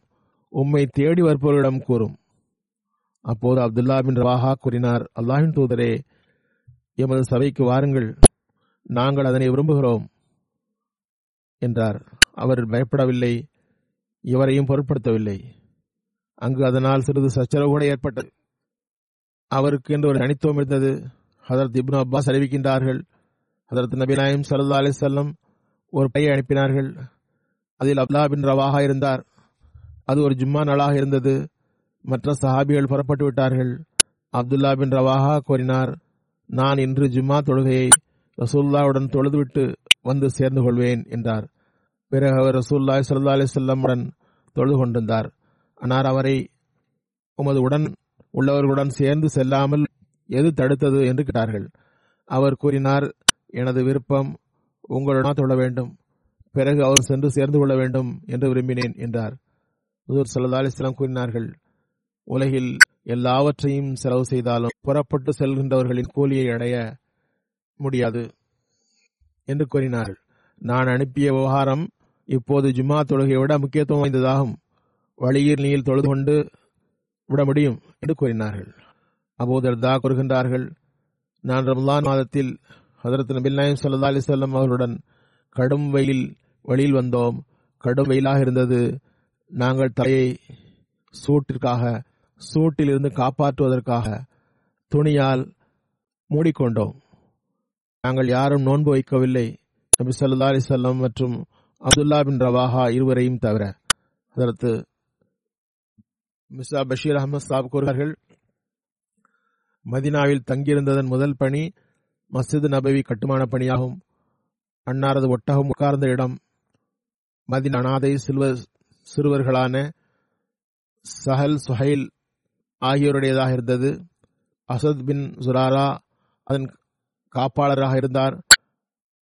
Speaker 2: உம்மை தேடி வருபவரிடம் கூறும். அப்போது அப்துல்லா பின் ரவாஹா கூறினார் அல்லாஹின் தூதரே எமது சபைக்கு வாருங்கள். நாங்கள் அதனை விரும்புகிறோம் என்றார். அவர் பயப்படவில்லை இவரையும் பொருட்படுத்தவில்லை. அங்கு அதனால் சிறிது சச்சரவு கூட ஏற்பட்டது. அவருக்கு என்று ஒரு தனித்துவம் இருந்தது. ஹதரத் இப்னு அப்பாஸ் அறிவிக்கின்றார்கள். ஹதரத் நபிநாயம் சல்லா அலி செல்லம் ஒரு பையை அனுப்பினார்கள். அதில் அப்லா பின் ரவாக இருந்தார். அது ஒரு ஜும்மா நாளாக இருந்தது. மற்ற சஹாபிகள் புறப்பட்டு விட்டார்கள். அப்துல்லா பின் ரவாஹா கூறினார் நான் இன்று ஜும்மா தொழுகையை ரசூல்லாவுடன் தொழுதுவிட்டு வந்து சேர்ந்து கொள்வேன் என்றார். பிறகு அவர் ரசூல்லாய் சல்லா அலிசல்லமுடன் தொழுது கொண்டிருந்தார் ஆனால் அவரை உமது உடன் உள்ளவர்களுடன் சேர்ந்து செல்லாமல் எது தடுத்தது என்று கேட்டார்கள். அவர் கூறினார் எனது விருப்பம் உங்களுடன் தொழ வேண்டும். பிறகு அவர் சென்று சேர்ந்து கொள்ள வேண்டும் என்று விரும்பினேன் என்றார். ஹசூர் சல்லா அலிஸ்லாம் கூறினார்கள் உலகில் எல்லாவற்றையும் செலவு செய்தாலும் புறப்பட்டு செல்கின்றவர்களின் கூலியை அடைய முடியாது என்று கூறினார்கள். நான் அனுப்பிய விவகாரம் இப்போது ஜும்மா தொழுகையை விட முக்கியத்துவம் வாய்ந்ததாகும். வழியில் நீர் தொழுது கொண்டு விட முடியும் என்று கூறினார்கள். அபூதர்தா கூறுகின்றார்கள் நான் ரம்லான் மாதத்தில் ஹதரத் நபில் நாயம் சல்லா அலிசல்லம் அவர்களுடன் கடும் வெயில் வெளியில் வந்தோம். கடும் வெயிலாக இருந்தது. நாங்கள் தலையை சூட்டிற்காக சூட்டில் இருந்து காப்பாற்றுவதற்காக துணியால் மூடிக்கொண்டோம். நாங்கள் யாரும் நோன்பு வைக்கவில்லை. நபி சொல்லா அலிசல்லம் மற்றும் அப்துல்லா பின் ரவாஹா இருவரையும் தவிர அதற்கு மிஸ்ஸா பஷீர் அகமது சாப் கூறுகிறார்கள் மதினாவில் தங்கியிருந்ததன் முதல் பணி மஸ்ஜித் நபவி கட்டுமான பணியாகும். அன்னாரது ஒட்டகம் உட்கார்ந்த இடம். மதின் அனாதை சிறுவர் சிறுவர்களான சஹல் சுஹைல் ஆகியோருடையதாக இருந்தது. அசத் பின் சுராரா அதன் காப்பாளராக இருந்தார்.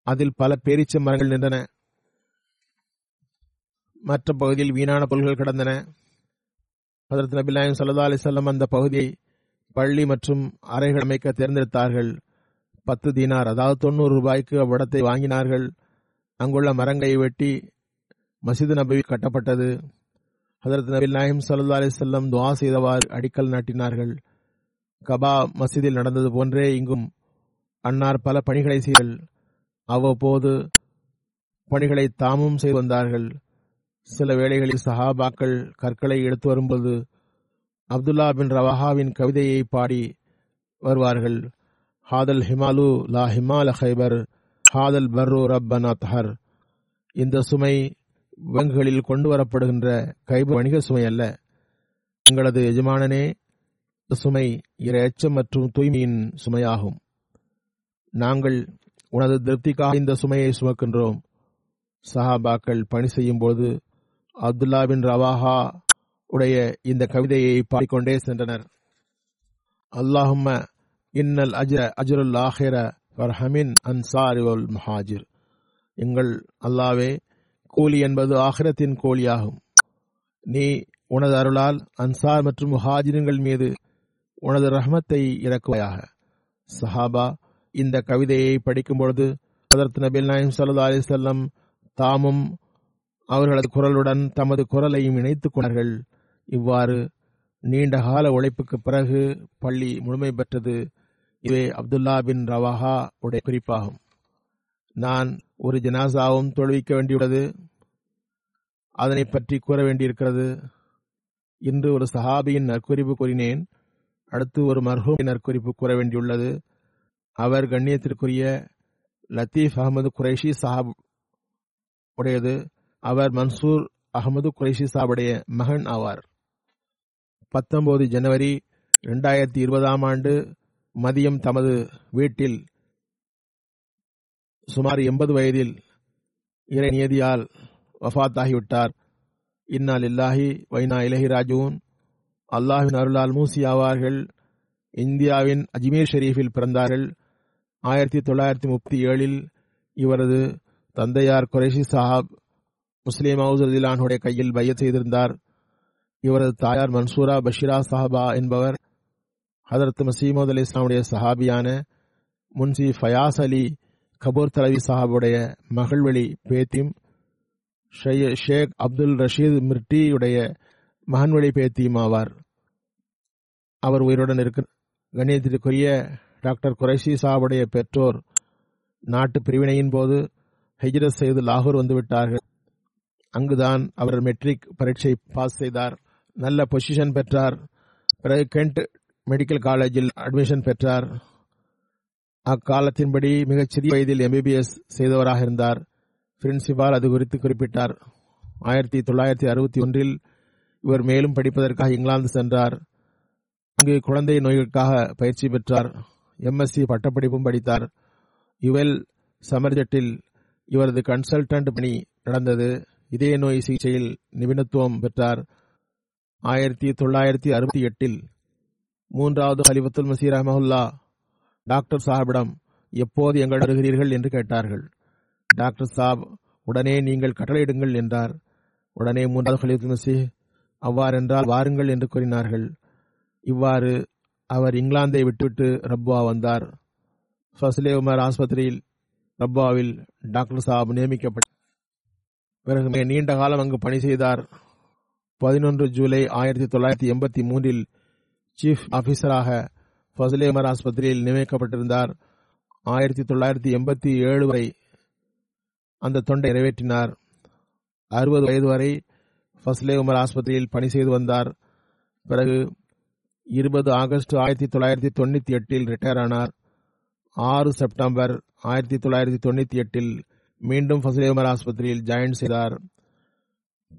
Speaker 2: அதில் பல பேரீச்ச மரங்கள் நின்றன. மற்ற பகுதியில் வீணான பொருள்கள் கிடந்தன. ஹதரத் நபிலாயம் சல்லா அலிசல்லம் அந்த பகுதியை பள்ளி மற்றும் அறைகள் அமைக்க தேர்ந்தெடுத்தார்கள். பத்து தீனார் அதாவது தொண்ணூறு ரூபாய்க்கு அவ்விடத்தை வாங்கினார்கள். அங்குள்ள மரங்களை வெட்டி மசிது நபி கட்டப்பட்டது. ஹதரத் நபில் நாயிம் சல்லா அலிசல்லம் துவா செய்தவாறு அடிக்கல் நாட்டினார்கள். கபா மசிதில் நடந்தது போன்றே இங்கும் அன்னார் பல பணிகளை செய்தல் அவ்வப்போது பணிகளை தாமும் செய்து வந்தார்கள். சில வேளைகளில் சஹாபாக்கள் கற்களை எடுத்து வரும்போது அப்துல்லா பின் ரவாஹாவின் கவிதையை பாடி வருவார்கள். ஹாதல் ஹிமாலு லா ஹிமால ஹைபர் ஹாதல் பர்ரு ரப்பன் அத்ஹர் இந்த சுமை வங்கிகளில் கொண்டு வரப்படுகின்ற கைபர் வணிக சுமை அல்ல. எங்களது எஜமானனே சுமை இர எச்சம் மற்றும் தூய்மையின் சுமையாகும். நாங்கள் உனது திருப்திக்காக இந்த சுமையை சுமக்கின்றோம். சஹாபாக்கள் பணி செய்யும் போது அப்துல்லா பின் ரவாஹா உடைய இந்த கவிதையை பாடிக்கொண்டே சென்றனர். அல்லாஹும்ம இன்னல் அஜ அஜருல் ஆஹிர வர்ஹமின் அன்சாரி வல் மஹாஜிர். எங்கள் அல்லாவே கூலி என்பது ஆகிரத்தின் கூலியாகும். நீ உனது அருளால் அன்சார் மற்றும் முஹாஜிர்கள் மீது உனது ரஹமத்தை இறக்குவாயாக. சஹாபா இந்த கவிதையை படிக்கும் பொழுது அதற்கு நபில் நாயம் சல்லா அலிசல்லம் தாமும் அவர்களது குரலுடன் தமது குரலையும் இணைத்துக் கொண்டார்கள். இவ்வாறு நீண்ட கால உழைப்புக்கு பிறகு பள்ளி முழுமை பெற்றது. இதுவே அப்துல்லா பின் ரவாஹா உடைய குறிப்பாகும். நான் ஒரு ஜனாசாவும் தொழுவிக்க வேண்டியுள்ளது. அதனை பற்றி கூற வேண்டியிருக்கிறது. இன்று ஒரு சஹாபியின் நற்குறிப்பு கூறினேன். அடுத்து ஒரு மர்ஹூமின் நற்குறிப்பு கூற வேண்டியுள்ளது. அவர் கண்ணியத்திற்குரிய லத்தீஃப் அகமது குரேஷி சாப் உடையது. அவர் மன்சூர் அகமது குரைஷி சாஹுடைய மகன் ஆவார். பத்தொன்பது ஜனவரி இரண்டாயிரத்தி இருபதாம் ஆண்டு மதியம் தமது வீட்டில் சுமார் எண்பது வயதில் இறை நியதியால் வஃத்தாகிவிட்டார். இன்னால் இல்லாஹி வைனா இலஹி ராஜூன் அல்லாஹின் அருளால் மூசி ஆவார்கள். இந்தியாவின் அஜ்மீர் ஷெரீஃபில் பிறந்தார்கள். ஆயிரத்தி தொள்ளாயிரத்தி முப்பத்தி ஏழில் இவரது தந்தையார் குரேஷி சாஹாப் முஸ்லீம் ஹவுசலானுடைய கையில் பைய செய்திருந்தார். இவரது தாயார் மன்சூரா பஷீரா சாஹபா என்பவர் ஹதரத் மசீமது அலி இஸ்லாமுடைய சஹாபியான முன்சி ஃபயாஸ் அலி கபூர் தலைவி சாஹாபுடைய மகள்வழி பேத்தியும் ஷேக் அப்துல் ரஷீத் மிர்டியுடைய மகன்வழி பேத்தியும் ஆவார். அவர் உயிருடன் இருக்க கணியத்திற்குரிய டாக்டர் குறைஷி சாஹாபுடைய பெற்றோர் நாட்டு பிரிவினையின் போது ஹஜ்ரத் செய்து லாகூர் வந்துவிட்டார்கள். அங்குதான் அவர் மெட்ரிக் பரீட்சை பாஸ் செய்தார். நல்ல பொசிஷன் பெற்றார். பிறகு கென்ட் மெடிக்கல் காலேஜில் அட்மிஷன் பெற்றார். அக்காலத்தின்படி மிகச்சிறிய வயதில் எம்பிபிஎஸ் செய்தவராக இருந்தார். பிரின்சிபால் அது குறித்து குறிப்பிட்டார். ஆயிரத்தி தொள்ளாயிரத்தி அறுபத்தி ஒன்றில் இவர் மேலும் படிப்பதற்காக இங்கிலாந்து சென்றார். அங்கு குழந்தை நோய்களுக்காக பயிற்சி பெற்றார். எம்எஸ்சி பட்டப்படிப்பும் படித்தார். யுவெல் சமர்ஜெட்டில் இவரது கன்சல்டன்ட் பணி நடந்தது. இதய நோய் சிகிச்சையில் நிபுணத்துவம் பெற்றார். ஆயிரத்தி தொள்ளாயிரத்தி அறுபத்தி எட்டில் மூன்றாவது ஹலிபத்துல் மசீர் அஹமஹுல்லா டாக்டர் சாஹிபிடம் எப்போது எங்கள் வருகிறீர்கள்? என்று கேட்டார்கள். டாக்டர் சாப் உடனே நீங்கள் கட்டளையிடுங்கள் என்றார். உடனே மூன்றாவது ஹலிஃபத்துல் அவ்வாறென்றால் வாருங்கள் என்று கூறினார்கள். இவ்வாறு அவர் இங்கிலாந்தை விட்டுவிட்டு ரப்வா வந்தார். ஃபஸ்லே உமர் ஆஸ்பத்திரியில் ரப்பாவில் டாக்டர் சாப் நியமிக்கப்பட்ட பிறகு மிக நீண்ட காலம் அங்கு பணி செய்தார். பதினொன்று ஜூலை ஆயிரத்தி தொள்ளாயிரத்தி எண்பத்தி மூன்றில் சீஃப் ஆபீசராக ஃபசலேமர் ஆஸ்பத்திரியில் நியமிக்கப்பட்டிருந்தார். ஆயிரத்தி தொள்ளாயிரத்தி எண்பத்தி ஏழு வரை அந்த தொண்டை நிறைவேற்றினார். அறுபது வயது வரை ஃபஸ்லே உமர் ஆஸ்பத்திரியில் பணி செய்து வந்தார். பிறகு இருபது ஆகஸ்ட் ஆயிரத்தி தொள்ளாயிரத்தி தொண்ணூற்றி எட்டில் ரிட்டையர் ஆனார். ஆறு செப்டம்பர் ஆயிரத்தி தொள்ளாயிரத்தி தொண்ணூற்றி எட்டில் மீண்டும் ஃபஸ்லே உமர் ஆஸ்பத்திரியில் ஜாயின் செய்தார்.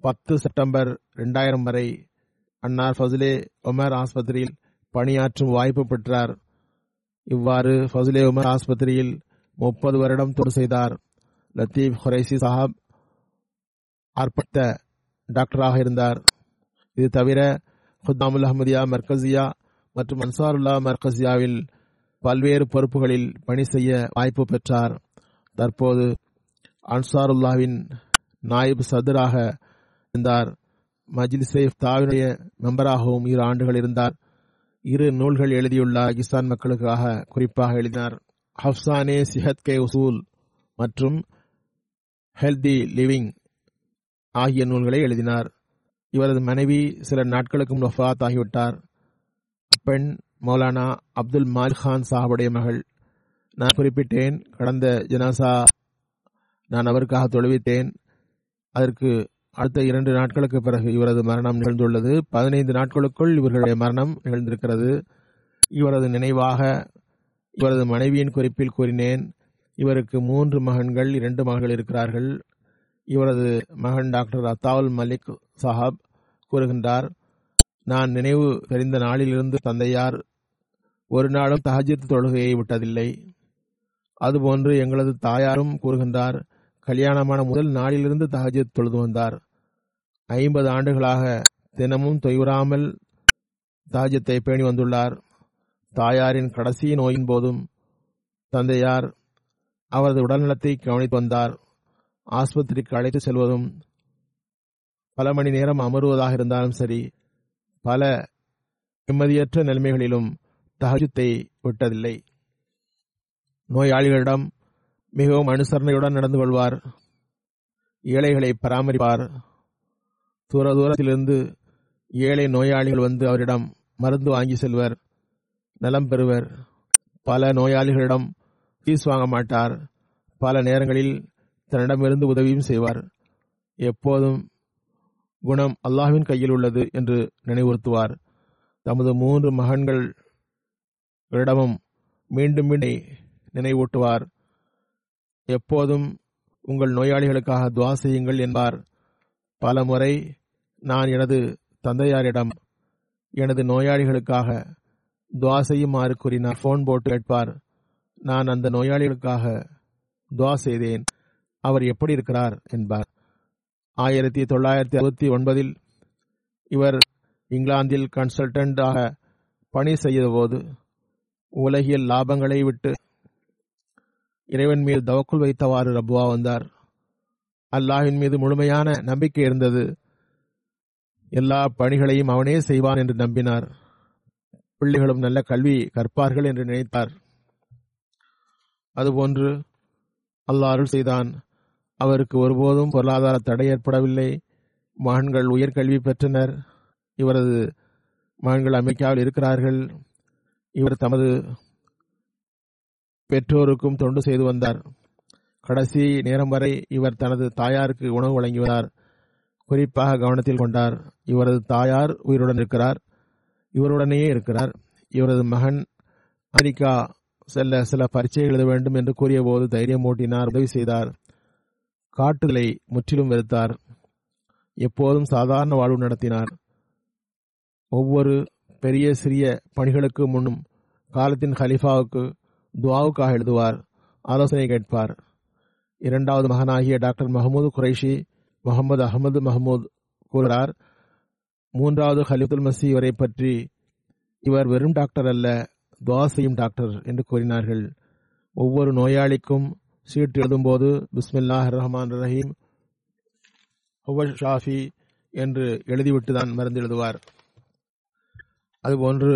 Speaker 2: பத்து செப்டம்பர் ரெண்டாயிரம் வரை அன்னார் ஃபஸ்லே உமர் ஆஸ்பத்திரியில் பணியாற்றும் வாய்ப்பு பெற்றார். இவ்வாறு ஃபஸ்லே உமர் ஆஸ்பத்திரியில் முப்பது வருடம் தொடு செய்தார். லத்தீப் ஹுரைசி சாஹாப் அர்ப்பத்த டாக்டராக இருந்தார். இது தவிர ஹுத்தாமுல் அஹமதியா மர்கசியா மற்றும் அன்சாருல்லா மர்கசியாவில் பல்வேறு பொறுப்புகளில் பணி செய்ய வாய்ப்பு பெற்றார். தற்போது அன்சாருல்லாவின் நாயிப் சதுராக இருந்தார். மஜ்லிஸே தாவினுடைய மெம்பராகவும் இரு ஆண்டுகள் இருந்தார். இரு நூல்கள் எழுதியுள்ள பாகிஸ்தான் மக்களுக்காக குறிப்பாக எழுதினார். ஹப்சானே சிஹத் கே உசூல் மற்றும் ஹெல்தி லிவிங் ஆகிய நூல்களை எழுதினார். இவரது மனைவி சில நாட்களுக்கு முன் ஆகிவிட்டார். பெண் மௌலானா அப்துல் மாலிக் கான் சாஹுடைய மகள். நான் குறிப்பிட்டேன் கடந்த ஜனாசா நான் அவருக்காக தொழுவித்தேன் அதற்கு அடுத்த இரண்டு நாட்களுக்கு பிறகு இவரது மரணம் நிகழ்ந்துள்ளது. பதினைந்து நாட்களுக்குள் இவர்களுடைய மரணம் நிகழ்ந்திருக்கிறது. இவரது நினைவாக இவரது மனைவியின் குறிப்பில் கூறினேன் இவருக்கு மூன்று மகன்கள் இரண்டு மகள்கள் இருக்கிறார்கள். இவரது மகன் டாக்டர் அத்தாவுல் மலிக் சாஹாப் கூறுகின்றார் நான் நினைவு தெரிந்த நாளிலிருந்து தந்தையார் ஒரு நாளும் தஹஜித் தொழுகையை விட்டதில்லை. அதுபோன்று எங்களது தாயாரும் கூறுகின்றார் கல்யாணமான முதல் நாளிலிருந்து தஹஜித் தொழுது வந்தார். ஐம்பது ஆண்டுகளாக தினமும் தொய்வுறாமல் தாஜத்தை பேணி வந்துள்ளார். தாயாரின் கடைசி நோயின் போதும் தந்தையார் அவரது உடல்நலத்தை கவனித்து வந்தார். ஆஸ்பத்திரிக்கு அழைத்து செல்வதும் பல மணி நேரம் அமருவதாக இருந்தாலும் சரி பல நிம்மதியற்ற நிலைமைகளிலும் தகஜத்தை விட்டதில்லை. நோயாளிகளிடம் மிகவும் அனுசரணையுடன் நடந்து கொள்வார். ஏழைகளை பராமரிப்பார். தூர தூரத்திலிருந்து ஏழை நோயாளிகள் வந்து அவரிடம் மருந்து வாங்கி செல்வர் நலம் பெறுவர். பல நோயாளிகளிடம் ஃபீஸ் வாங்க மாட்டார். பல நேரங்களில் தன்னிடமிருந்து உதவியும் செய்வார். எப்போதும் குணம் அல்லாஹ்வின் கையில் உள்ளது என்று நினைவுறுத்துவார். தமது மூன்று மகன்களிடமும் மீண்டும் மீண்டும் நினைவூட்டுவார். எப்போதும் உங்கள் நோயாளிகளுக்காக துவா செய்யுங்கள் என்பார். பல முறை நான் எனது தந்தையாரிடம் எனது நோயாளிகளுக்காக துவா செய்யுமாறு கூறினார். போன் போட்டு கேட்பார். நான் அந்த நோயாளிகளுக்காக துவா செய்தேன். அவர் எப்படி இருக்கிறார் என்பார். ஆயிரத்தி தொள்ளாயிரத்தி அறுபத்தி ஒன்பதில் இவர் இங்கிலாந்தில் கன்சல்டண்டாக பணி செய்தபோது உலகியல் லாபங்களை விட்டு இறைவன் மீது தவக்குள் வைத்தவாறு ரபுவா வந்தார். அல்லாஹின் மீது முழுமையான நம்பிக்கை இருந்தது. எல்லா பணிகளையும் அவனே செய்வான் என்று நம்பினார். பிள்ளைகளும் நல்ல கல்வி கற்பார்கள் என்று நினைத்தார். அதுபோன்று அல்லாஹ் அருள் செய்தான். அவருக்கு ஒருபோதும் பொருளாதார தடை ஏற்படவில்லை. மகன்கள் உயர்கல்வி பெற்றனர். இவரது மகன்கள் அமெரிக்காவில் இருக்கிறார்கள். இவர் தமது பெற்றோருக்கும் தொண்டு செய்து வந்தார். கடைசி நேரம் வரை இவர் தனது தாயாருக்கு உணவு வழங்கி வந்தார் குறிப்பாக கவனத்தில் கொண்டார். இவரது தாயார் உயிருடன் இருக்கிறார். இவருடனேயே இருக்கிறார். இவரது மகன் அமெரிக்கா செல்ல சில பரீட்சை எழுத வேண்டும் என்று கூறியபோது தைரியம் மூட்டினார் உதவி செய்தார். காட்டுதலை முற்றிலும் வெறுத்தார். எப்போதும் சாதாரண வாழ்வு நடத்தினார். ஒவ்வொரு பெரிய சிறிய பணிகளுக்கு முன்னும் காலத்தின் ஹலிஃபாவுக்கு துவாவுக்காக எழுதுவார். ஆலோசனை கேட்பார். இரண்டாவது மகனாகிய டாக்டர் மஹமூது குரைஷி முகமது அகமது மஹமூத் கூறுகிறார் மூன்றாவது ஹலிஃபுல் மசி இவரை பற்றி இவர் வெறும் டாக்டர் அல்ல துவா செய்யும் டாக்டர் என்று கூறினார்கள். ஒவ்வொரு நோயாளிக்கும் சீட்டு எழுதும்போது பிஸ்மில்லாஹ் ரஹ்மான் ரஹீம் ஷாஃபி என்று எழுதிவிட்டு தான் மருந்து எழுதுவார். அதுபோன்று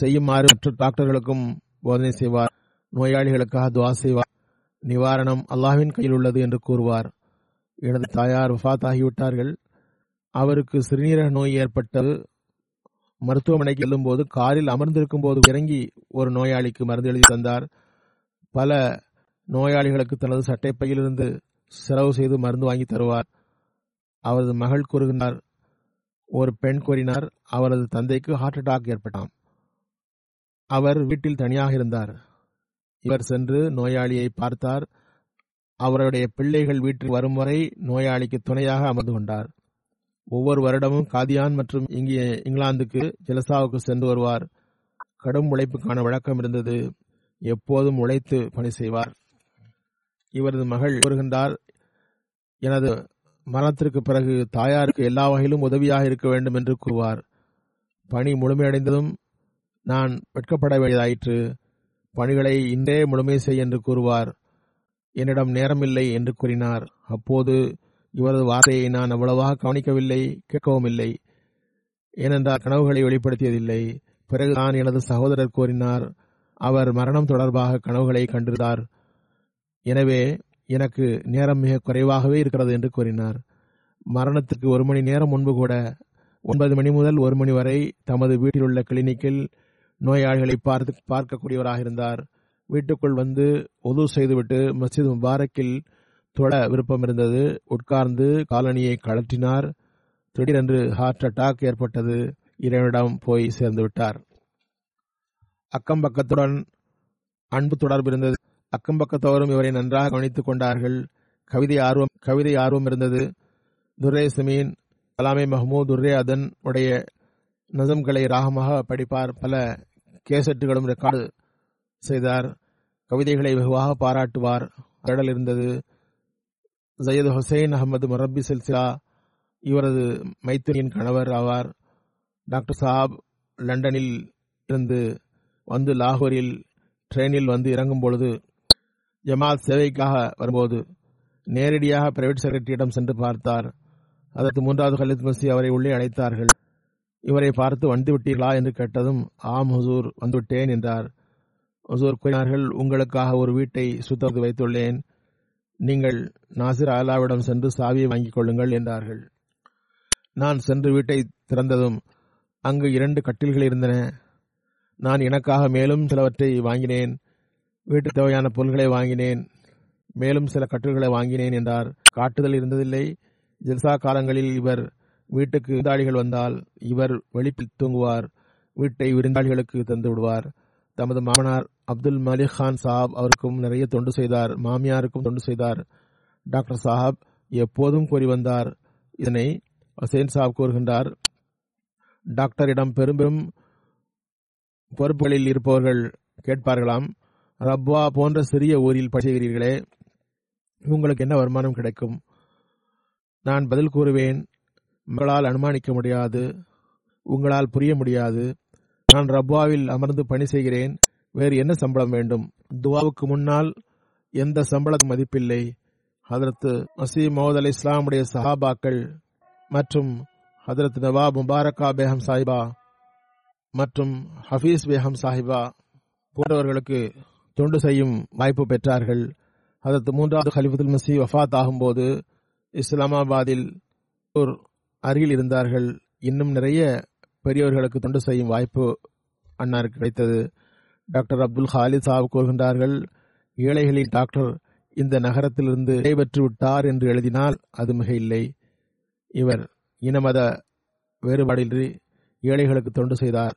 Speaker 2: செய்யுமாறு மற்ற டாக்டர்களுக்கும் போதனை செய்வார் நோயாளிகளுக்காக துவா செய்வார். நிவாரணம் அல்லாஹ்வின் கையில் உள்ளது என்று கூறுவார். எனது தாயார் வஃத் ஆகிவிட்டார்கள் அவருக்கு சிறுநீரக நோய் ஏற்பட்டது. மருத்துவமனைக்கு செல்லும்போது காரில் அமர்ந்திருக்கும் போது இறங்கி ஒரு நோயாளிக்கு மருந்து எழுதி தந்தார். பல நோயாளிகளுக்கு தனது சட்டைப்பையிலிருந்து செலவு செய்து மருந்து வாங்கி தருவார். அவரது மகள் கூறுகின்றார் ஒரு பெண் கூறினார் அவரது தந்தைக்கு ஹார்ட் அட்டாக் ஏற்பட்டாம். அவர் வீட்டில் தனியாக இருந்தார். இவர் சென்று நோயாளியை பார்த்தார். அவருடைய பிள்ளைகள் வீட்டில் வரும் வரை நோயாளிக்கு துணையாக அமர்ந்து கொண்டார். ஒவ்வொரு வருடமும் காதியான் மற்றும் இங்கே இங்கிலாந்துக்கு ஜெலசாவுக்கு சென்று வருவார். கடும் உழைப்புக்கான வழக்கம் இருந்தது. எப்போதும் உழைத்து பணி செய்வார். இவரது மகள் கூறுகின்றார் எனது மரணத்திற்கு பிறகு தாயாருக்கு எல்லா வகையிலும் உதவியாக இருக்க வேண்டும் என்று கூறுவார். பணி முழுமையடைந்ததும் நான் வெட்கப்பட வேண்டியதாயிற்று. பணிகளை இன்றே முழுமை செய் என்று கூறுவார். என்னிடம் நேரமில்லை என்று கூறினார். அப்போது இவரது வார்த்தையை நான் அவ்வளவாக கவனிக்கவில்லை கேட்கவும் இல்லை ஏனென்றால் கனவுகளை வெளிப்படுத்தியதில்லை. பிறகு நான் எனது சகோதரர் கூறினார் அவர் மரணம் தொடர்பாக கனவுகளை கண்டிருந்தார். எனவே எனக்கு நேரம் மிக குறைவாகவே இருக்கிறது என்று கூறினார். மரணத்துக்கு ஒரு மணி நேரம் முன்பு கூட ஒன்பது மணி முதல் ஒரு மணி வரை தமது வீட்டில் உள்ள கிளினிக்கில் நோயாளிகளை பார்த்து பார்க்கக்கூடியவராக இருந்தார். வீட்டுக்குள் வந்து ஒது செய்துவிட்டு மஸ்ஜித் முபாரக்கில் தொட விருப்பம் இருந்தது. உட்கார்ந்து காலனியை கழற்றினார். திடீரென்று ஹார்ட் அட்டாக் ஏற்பட்டது. இறைவனிடம் போய் சேர்ந்து விட்டார். அக்கம் பக்கத்துடன் அன்பு தொடர்பு இருந்தது. அக்கம் பக்கத்தோரும் இவரை நன்றாக கவனித்துக் கொண்டார்கள். கவிதை ஆர்வம் கவிதை ஆர்வம் இருந்தது. துர்ரே சமீன் கலாமே மஹமூத் துர்ரே அதன் உடைய நசம்களை ராகமாக படிப்பார். பல கேசட்டுகளும் ரெக்கார்டு செய்தார். கவிதைகளை வெகுவாக பாராட்டுவார். கடல் இருந்தது சையது ஹுசைன் அகமது மரபி சில்சிலா. இவரது மைத்திரியின் கணவர் ஆவார். டாக்டர் சாப் லண்டனில் இருந்து வந்து லாகூரில் ட்ரெயினில் வந்து இறங்கும் பொழுது ஜமாத் சேவைக்காக வரும்போது நேரடியாக பிரைவேட் செக்ரட்டரியிடம் சென்று பார்த்தார். அதற்கு மூன்றாவது ஹலித் மசி அவரை உள்ளே அழைத்தார்கள். இவரை பார்த்து வந்து விட்டீர்களா என்று கேட்டதும் ஆம் ஹுசூர் வந்துவிட்டேன் என்றார். ஹுசூர் கூறினார்கள் உங்களுக்காக ஒரு வீட்டை சுத்தம் வைத்துள்ளேன். நீங்கள் நாசிர் அலாவிடம் சென்று சாவியை வாங்கிக் கொள்ளுங்கள் என்றார்கள். நான் சென்று வீட்டை திறந்ததும் அங்கு இரண்டு கட்டில்கள் இருந்தன. நான் எனக்காக மேலும் சிலவற்றை வாங்கினேன். வீட்டு தேவையான பொருள்களை வாங்கினேன். மேலும் சில கட்டில்களை வாங்கினேன் என்றார். காட்டுதல் இருந்ததில்லை. ஜெல்சா காலங்களில் இவர் வீட்டுக்கு விருந்தாளிகள் வந்தால் இவர் வெளிப்பில் தூங்குவார். வீட்டை விருந்தாளிகளுக்கு தந்து விடுவார். தமது மாமனார் அப்துல் மலிக் கான் சாப் அவருக்கும் நிறைய தொண்டு செய்தார். மாமியாருக்கும் தொண்டு செய்தார். டாக்டர் சாஹாப் எப்போதும் கூறி வந்தார். இதனை ஹசேன் சாப் கூறுகின்றார். டாக்டரிடம் பெரும்பெரும் பொறுப்புகளில் இருப்பவர்கள் கேட்பார்களாம். ரப்வா போன்ற சிறிய ஊரில் படிக்கிறீர்களே உங்களுக்கு என்ன வருமானம் கிடைக்கும்? நான் பதில் கூறுவேன். உங்களால் அனுமானிக்க முடியாது. உங்களால் புரிய முடியாது. நான் ரப்பாவில் அமர்ந்து பணி செய்கிறேன். வேறு என்ன சம்பளம் வேண்டும்? துவாவுக்கு முன்னால் எந்த சம்பளத்து மதிப்பில்லை. ஹதரத்து மசீம் மோத் அலி இஸ்லாமுடைய சஹாபாக்கள் மற்றும் ஹதரத் நவாப் முபாரக்கா பேகம் சாஹிபா மற்றும் ஹபீஸ் பேகம் சாஹிபா போன்றவர்களுக்கு தொண்டு செய்யும் வாய்ப்பு பெற்றார்கள். அதற்கு மூன்றாவது ஹலிஃபுல் மசி வஃத் ஆகும்போது இஸ்லாமாபாத்தில் ஒரு அருகில் இருந்தார்கள். இன்னும் நிறைய பெரியவர்களுக்கு தொண்டு செய்யும் வாய்ப்பு அன்னாருக்கு கிடைத்தது. டாக்டர் அப்துல் ஹாலித் சாப் கூறுகின்றார்கள் ஏழைகளின் டாக்டர் இந்த நகரத்திலிருந்து விடைபெற்று விட்டார் என்று எழுதினால் அது மிக இல்லை இவர் இனமத வேறுபாடின்றி ஏழைகளுக்கு தொண்டு செய்தார்.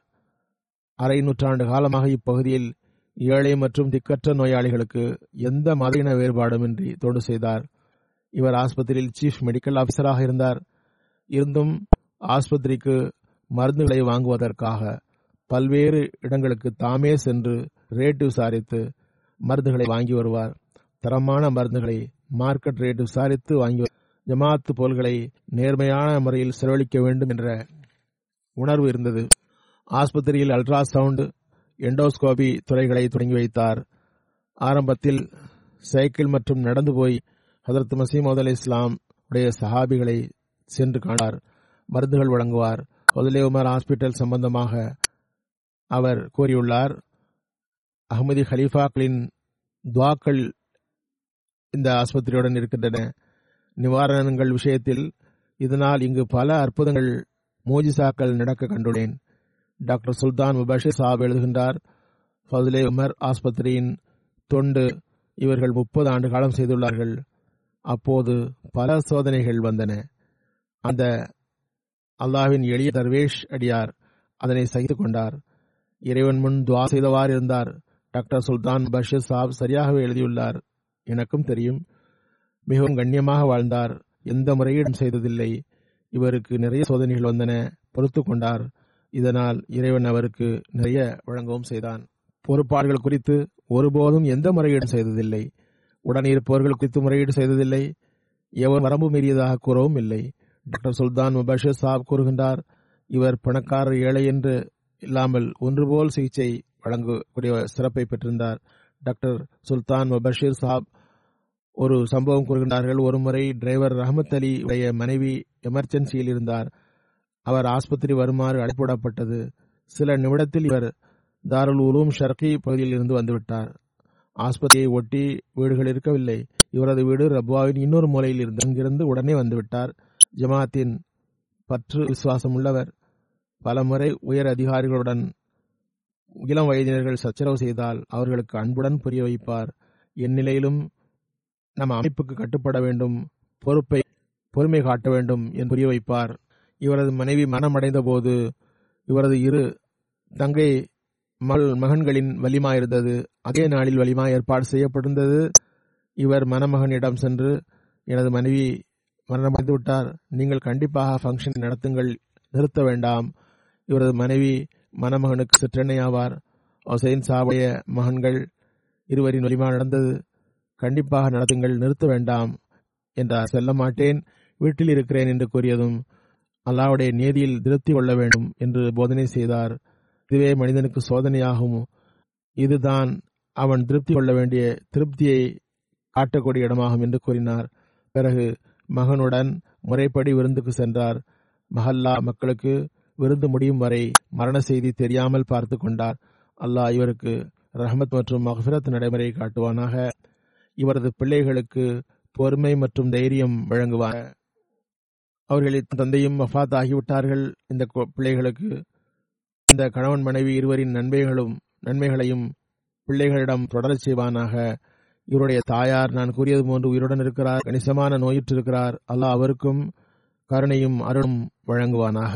Speaker 2: அரை நூற்றாண்டு காலமாக இப்பகுதியில் ஏழை மற்றும் திக்கற்ற நோயாளிகளுக்கு எந்த மத இன வேறுபாடுமின்றி தொண்டு செய்தார். இவர் ஆஸ்பத்திரியில் சீஃப் மெடிக்கல் ஆஃபீஸராக இருந்தார். இருந்தும் ஆஸ்பத்திரிக்கு மருந்துகளை வாங்குவதற்காக பல்வேறு இடங்களுக்கு தாமே சென்று ரேட்டு விசாரித்து மருந்துகளை வாங்கி வருவார். தரமான மருந்துகளை மார்க்கெட் ரேட் விசாரித்து வாங்கி ஜமாத்து பொருள்களை நேர்மையான முறையில் செலவழிக்க வேண்டும் என்ற உணர்வு இருந்தது. ஆஸ்பத்திரியில் அல்ட்ராசவுண்ட் எண்டோஸ்கோபி துறைகளை தொடங்கி வைத்தார். ஆரம்பத்தில் சைக்கிள் மற்றும் நடந்து போய் ஹதரத் மசீமது அலி இஸ்லாம் உடைய சஹாபிகளை சென்று காணார். மருந்துகள் வழங்குவார். ஒதலே உமர் ஹாஸ்பிட்டல் சம்பந்தமாக அவர் கூறியுள்ளார் அகமதி ஹலீஃபாக்களின் துவாக்கள் இந்த ஆஸ்பத்திரியுடன் இருக்கின்றன. நிவாரணங்கள் விஷயத்தில் இதனால் இங்கு பல அற்புதங்கள் மோஜிசாக்கள் நடக்க கண்டுள்ளேன். டாக்டர் சுல்தான் முபஷிர் சாப் எழுதுகின்றார். ஃபதுலே உமர் ஆஸ்பத்திரியின் தொண்டு இவர்கள் முப்பது ஆண்டு காலம் செய்துள்ளார்கள். அப்போது பல சோதனைகள் வந்தன. அந்த அல்லாஹ்வின் எளிய தர்வேஷ் அடியார் அதனை சகித்து கொண்டார். இறைவன் முன் துவா செய்தவாறு இருந்தார். டாக்டர் சுல்தான் பஷீர் சாப் சரியாகவே எழுதியுள்ளார். எனக்கும் தெரியும். மிகவும் கண்ணியமாக வாழ்ந்தார். எந்த முறையீடும் செய்ததில்லை. இவருக்கு நிறைய சோதனைகள் வந்தன. பொறுத்து கொண்டார். இதனால் இறைவன் அவருக்கு நிறைய வழங்கவும் செய்தான். பொறுப்பாளர்கள் குறித்து ஒருபோதும் எந்த முறையீடும் செய்ததில்லை. உடன் இருப்பவர்கள் குறித்து முறையீடு செய்ததில்லை. எவர் வரம்பு மீறியதாக கூறவும் இல்லை. டாக்டர் சுல்தான் முபஷர் சாப் கூறுகின்றார் இவர் பணக்காரர் ஏழை என்று இல்லாமல் ஒன்றுபோல் சிகிச்சை வழங்கக்கூடிய சிறப்பை பெற்றிருந்தார். டாக்டர் சுல்தான் முபஷீர் சாப் ஒரு சம்பவம் கூறுகின்றார்கள். ஒருமுறை டிரைவர் ரஹமத் அலி உடைய மனைவி எமர்ஜென்சியில் இருந்தார். அவர் ஆஸ்பத்திரி வருமாறு அழைப்பிடப்பட்டது சில நிமிடத்தில் இவர் தாருல் உலூம் ஷர்கி பகுதியில் இருந்து வந்துவிட்டார். ஆஸ்பத்திரியை ஒட்டி வீடுகள் இருக்கவில்லை. இவரது வீடு ரப்வாவின் இன்னொரு மூலையில் இருந்து அங்கிருந்து உடனே வந்துவிட்டார். ஜமாத்தின் பற்று விசுவாசம் உள்ளவர் பலமுறை உயர் அதிகாரிகளுடன் இளம் வயதினர்கள் சச்சரவு செய்தால் அவர்களுக்கு அன்புடன் புரிய வைப்பார். என் நிலையிலும் நம் அமைப்புக்கு கட்டுப்பட வேண்டும் பொறுப்பை பொறுமை காட்ட வேண்டும் என்று புரிய வைப்பார். இவரது மனைவி மனமடைந்த போது இவரது இரு தங்கை மகள் மகன்களின் வலிமா இருந்தது அதே நாளில் வலிமா ஏற்பாடு செய்யப்பட்டிருந்தது. இவர் மணமகனிடம் சென்று எனது மனைவி மரணமடைந்து விட்டார் நீங்கள் கண்டிப்பாக ஃபங்க்ஷன் நடத்துங்கள். நிறுத்த வேண்டாம். இவரது மனைவி மணமகனுக்கு சிற்றெண்ணை ஆவார் ஹொசைன் சாவுடைய மகன்கள் இருவரின் வலிமா நடந்தது. கண்டிப்பாக நடத்துங்கள். நிறுத்த வேண்டாம். என்றார். செல்ல மாட்டேன். வீட்டில் இருக்கிறேன் என்று கூறியதும் அல்லாவுடைய நீதியில் திருப்தி கொள்ள வேண்டும் என்று போதனை செய்தார். இதுவே மனிதனுக்கு சோதனையாகும். இதுதான் அவன் திருப்தி கொள்ள வேண்டிய திருப்தியை காட்டக்கூடிய இடமாகும் என்று கூறினார். பிறகு மகனுடன் முறைப்படி விருந்துக்கு சென்றார். மஹல்லா மக்களுக்கு விருந்து முடியும் வரை மரண செய்தி தெரியாமல் பார்த்து கொண்டார். அல்லாஹ் இவருக்கு ரஹமத் மற்றும் மஹ்ஃபிரத் நடைமுறை காட்டுவானாக. இவரது பிள்ளைகளுக்கு பொறுமை மற்றும் தைரியம் வழங்குவார். அவர்களின் தந்தையும் வஃபாத் ஆகிவிட்டார்கள். இந்த பிள்ளைகளுக்கு இந்த கணவன் மனைவி இருவரின் நன்மைகளும் நன்மைகளையும் பிள்ளைகளிடம் தொடரச் செய்வானாக. இவருடைய தாயார் நான் கூறியது போன்று உயிருடன் இருக்கிறார் கணிசமான நோயுற்றிருக்கிறார். அல்லாஹ் அவருக்கும் கருணையும் அருளும் வழங்குவானாக.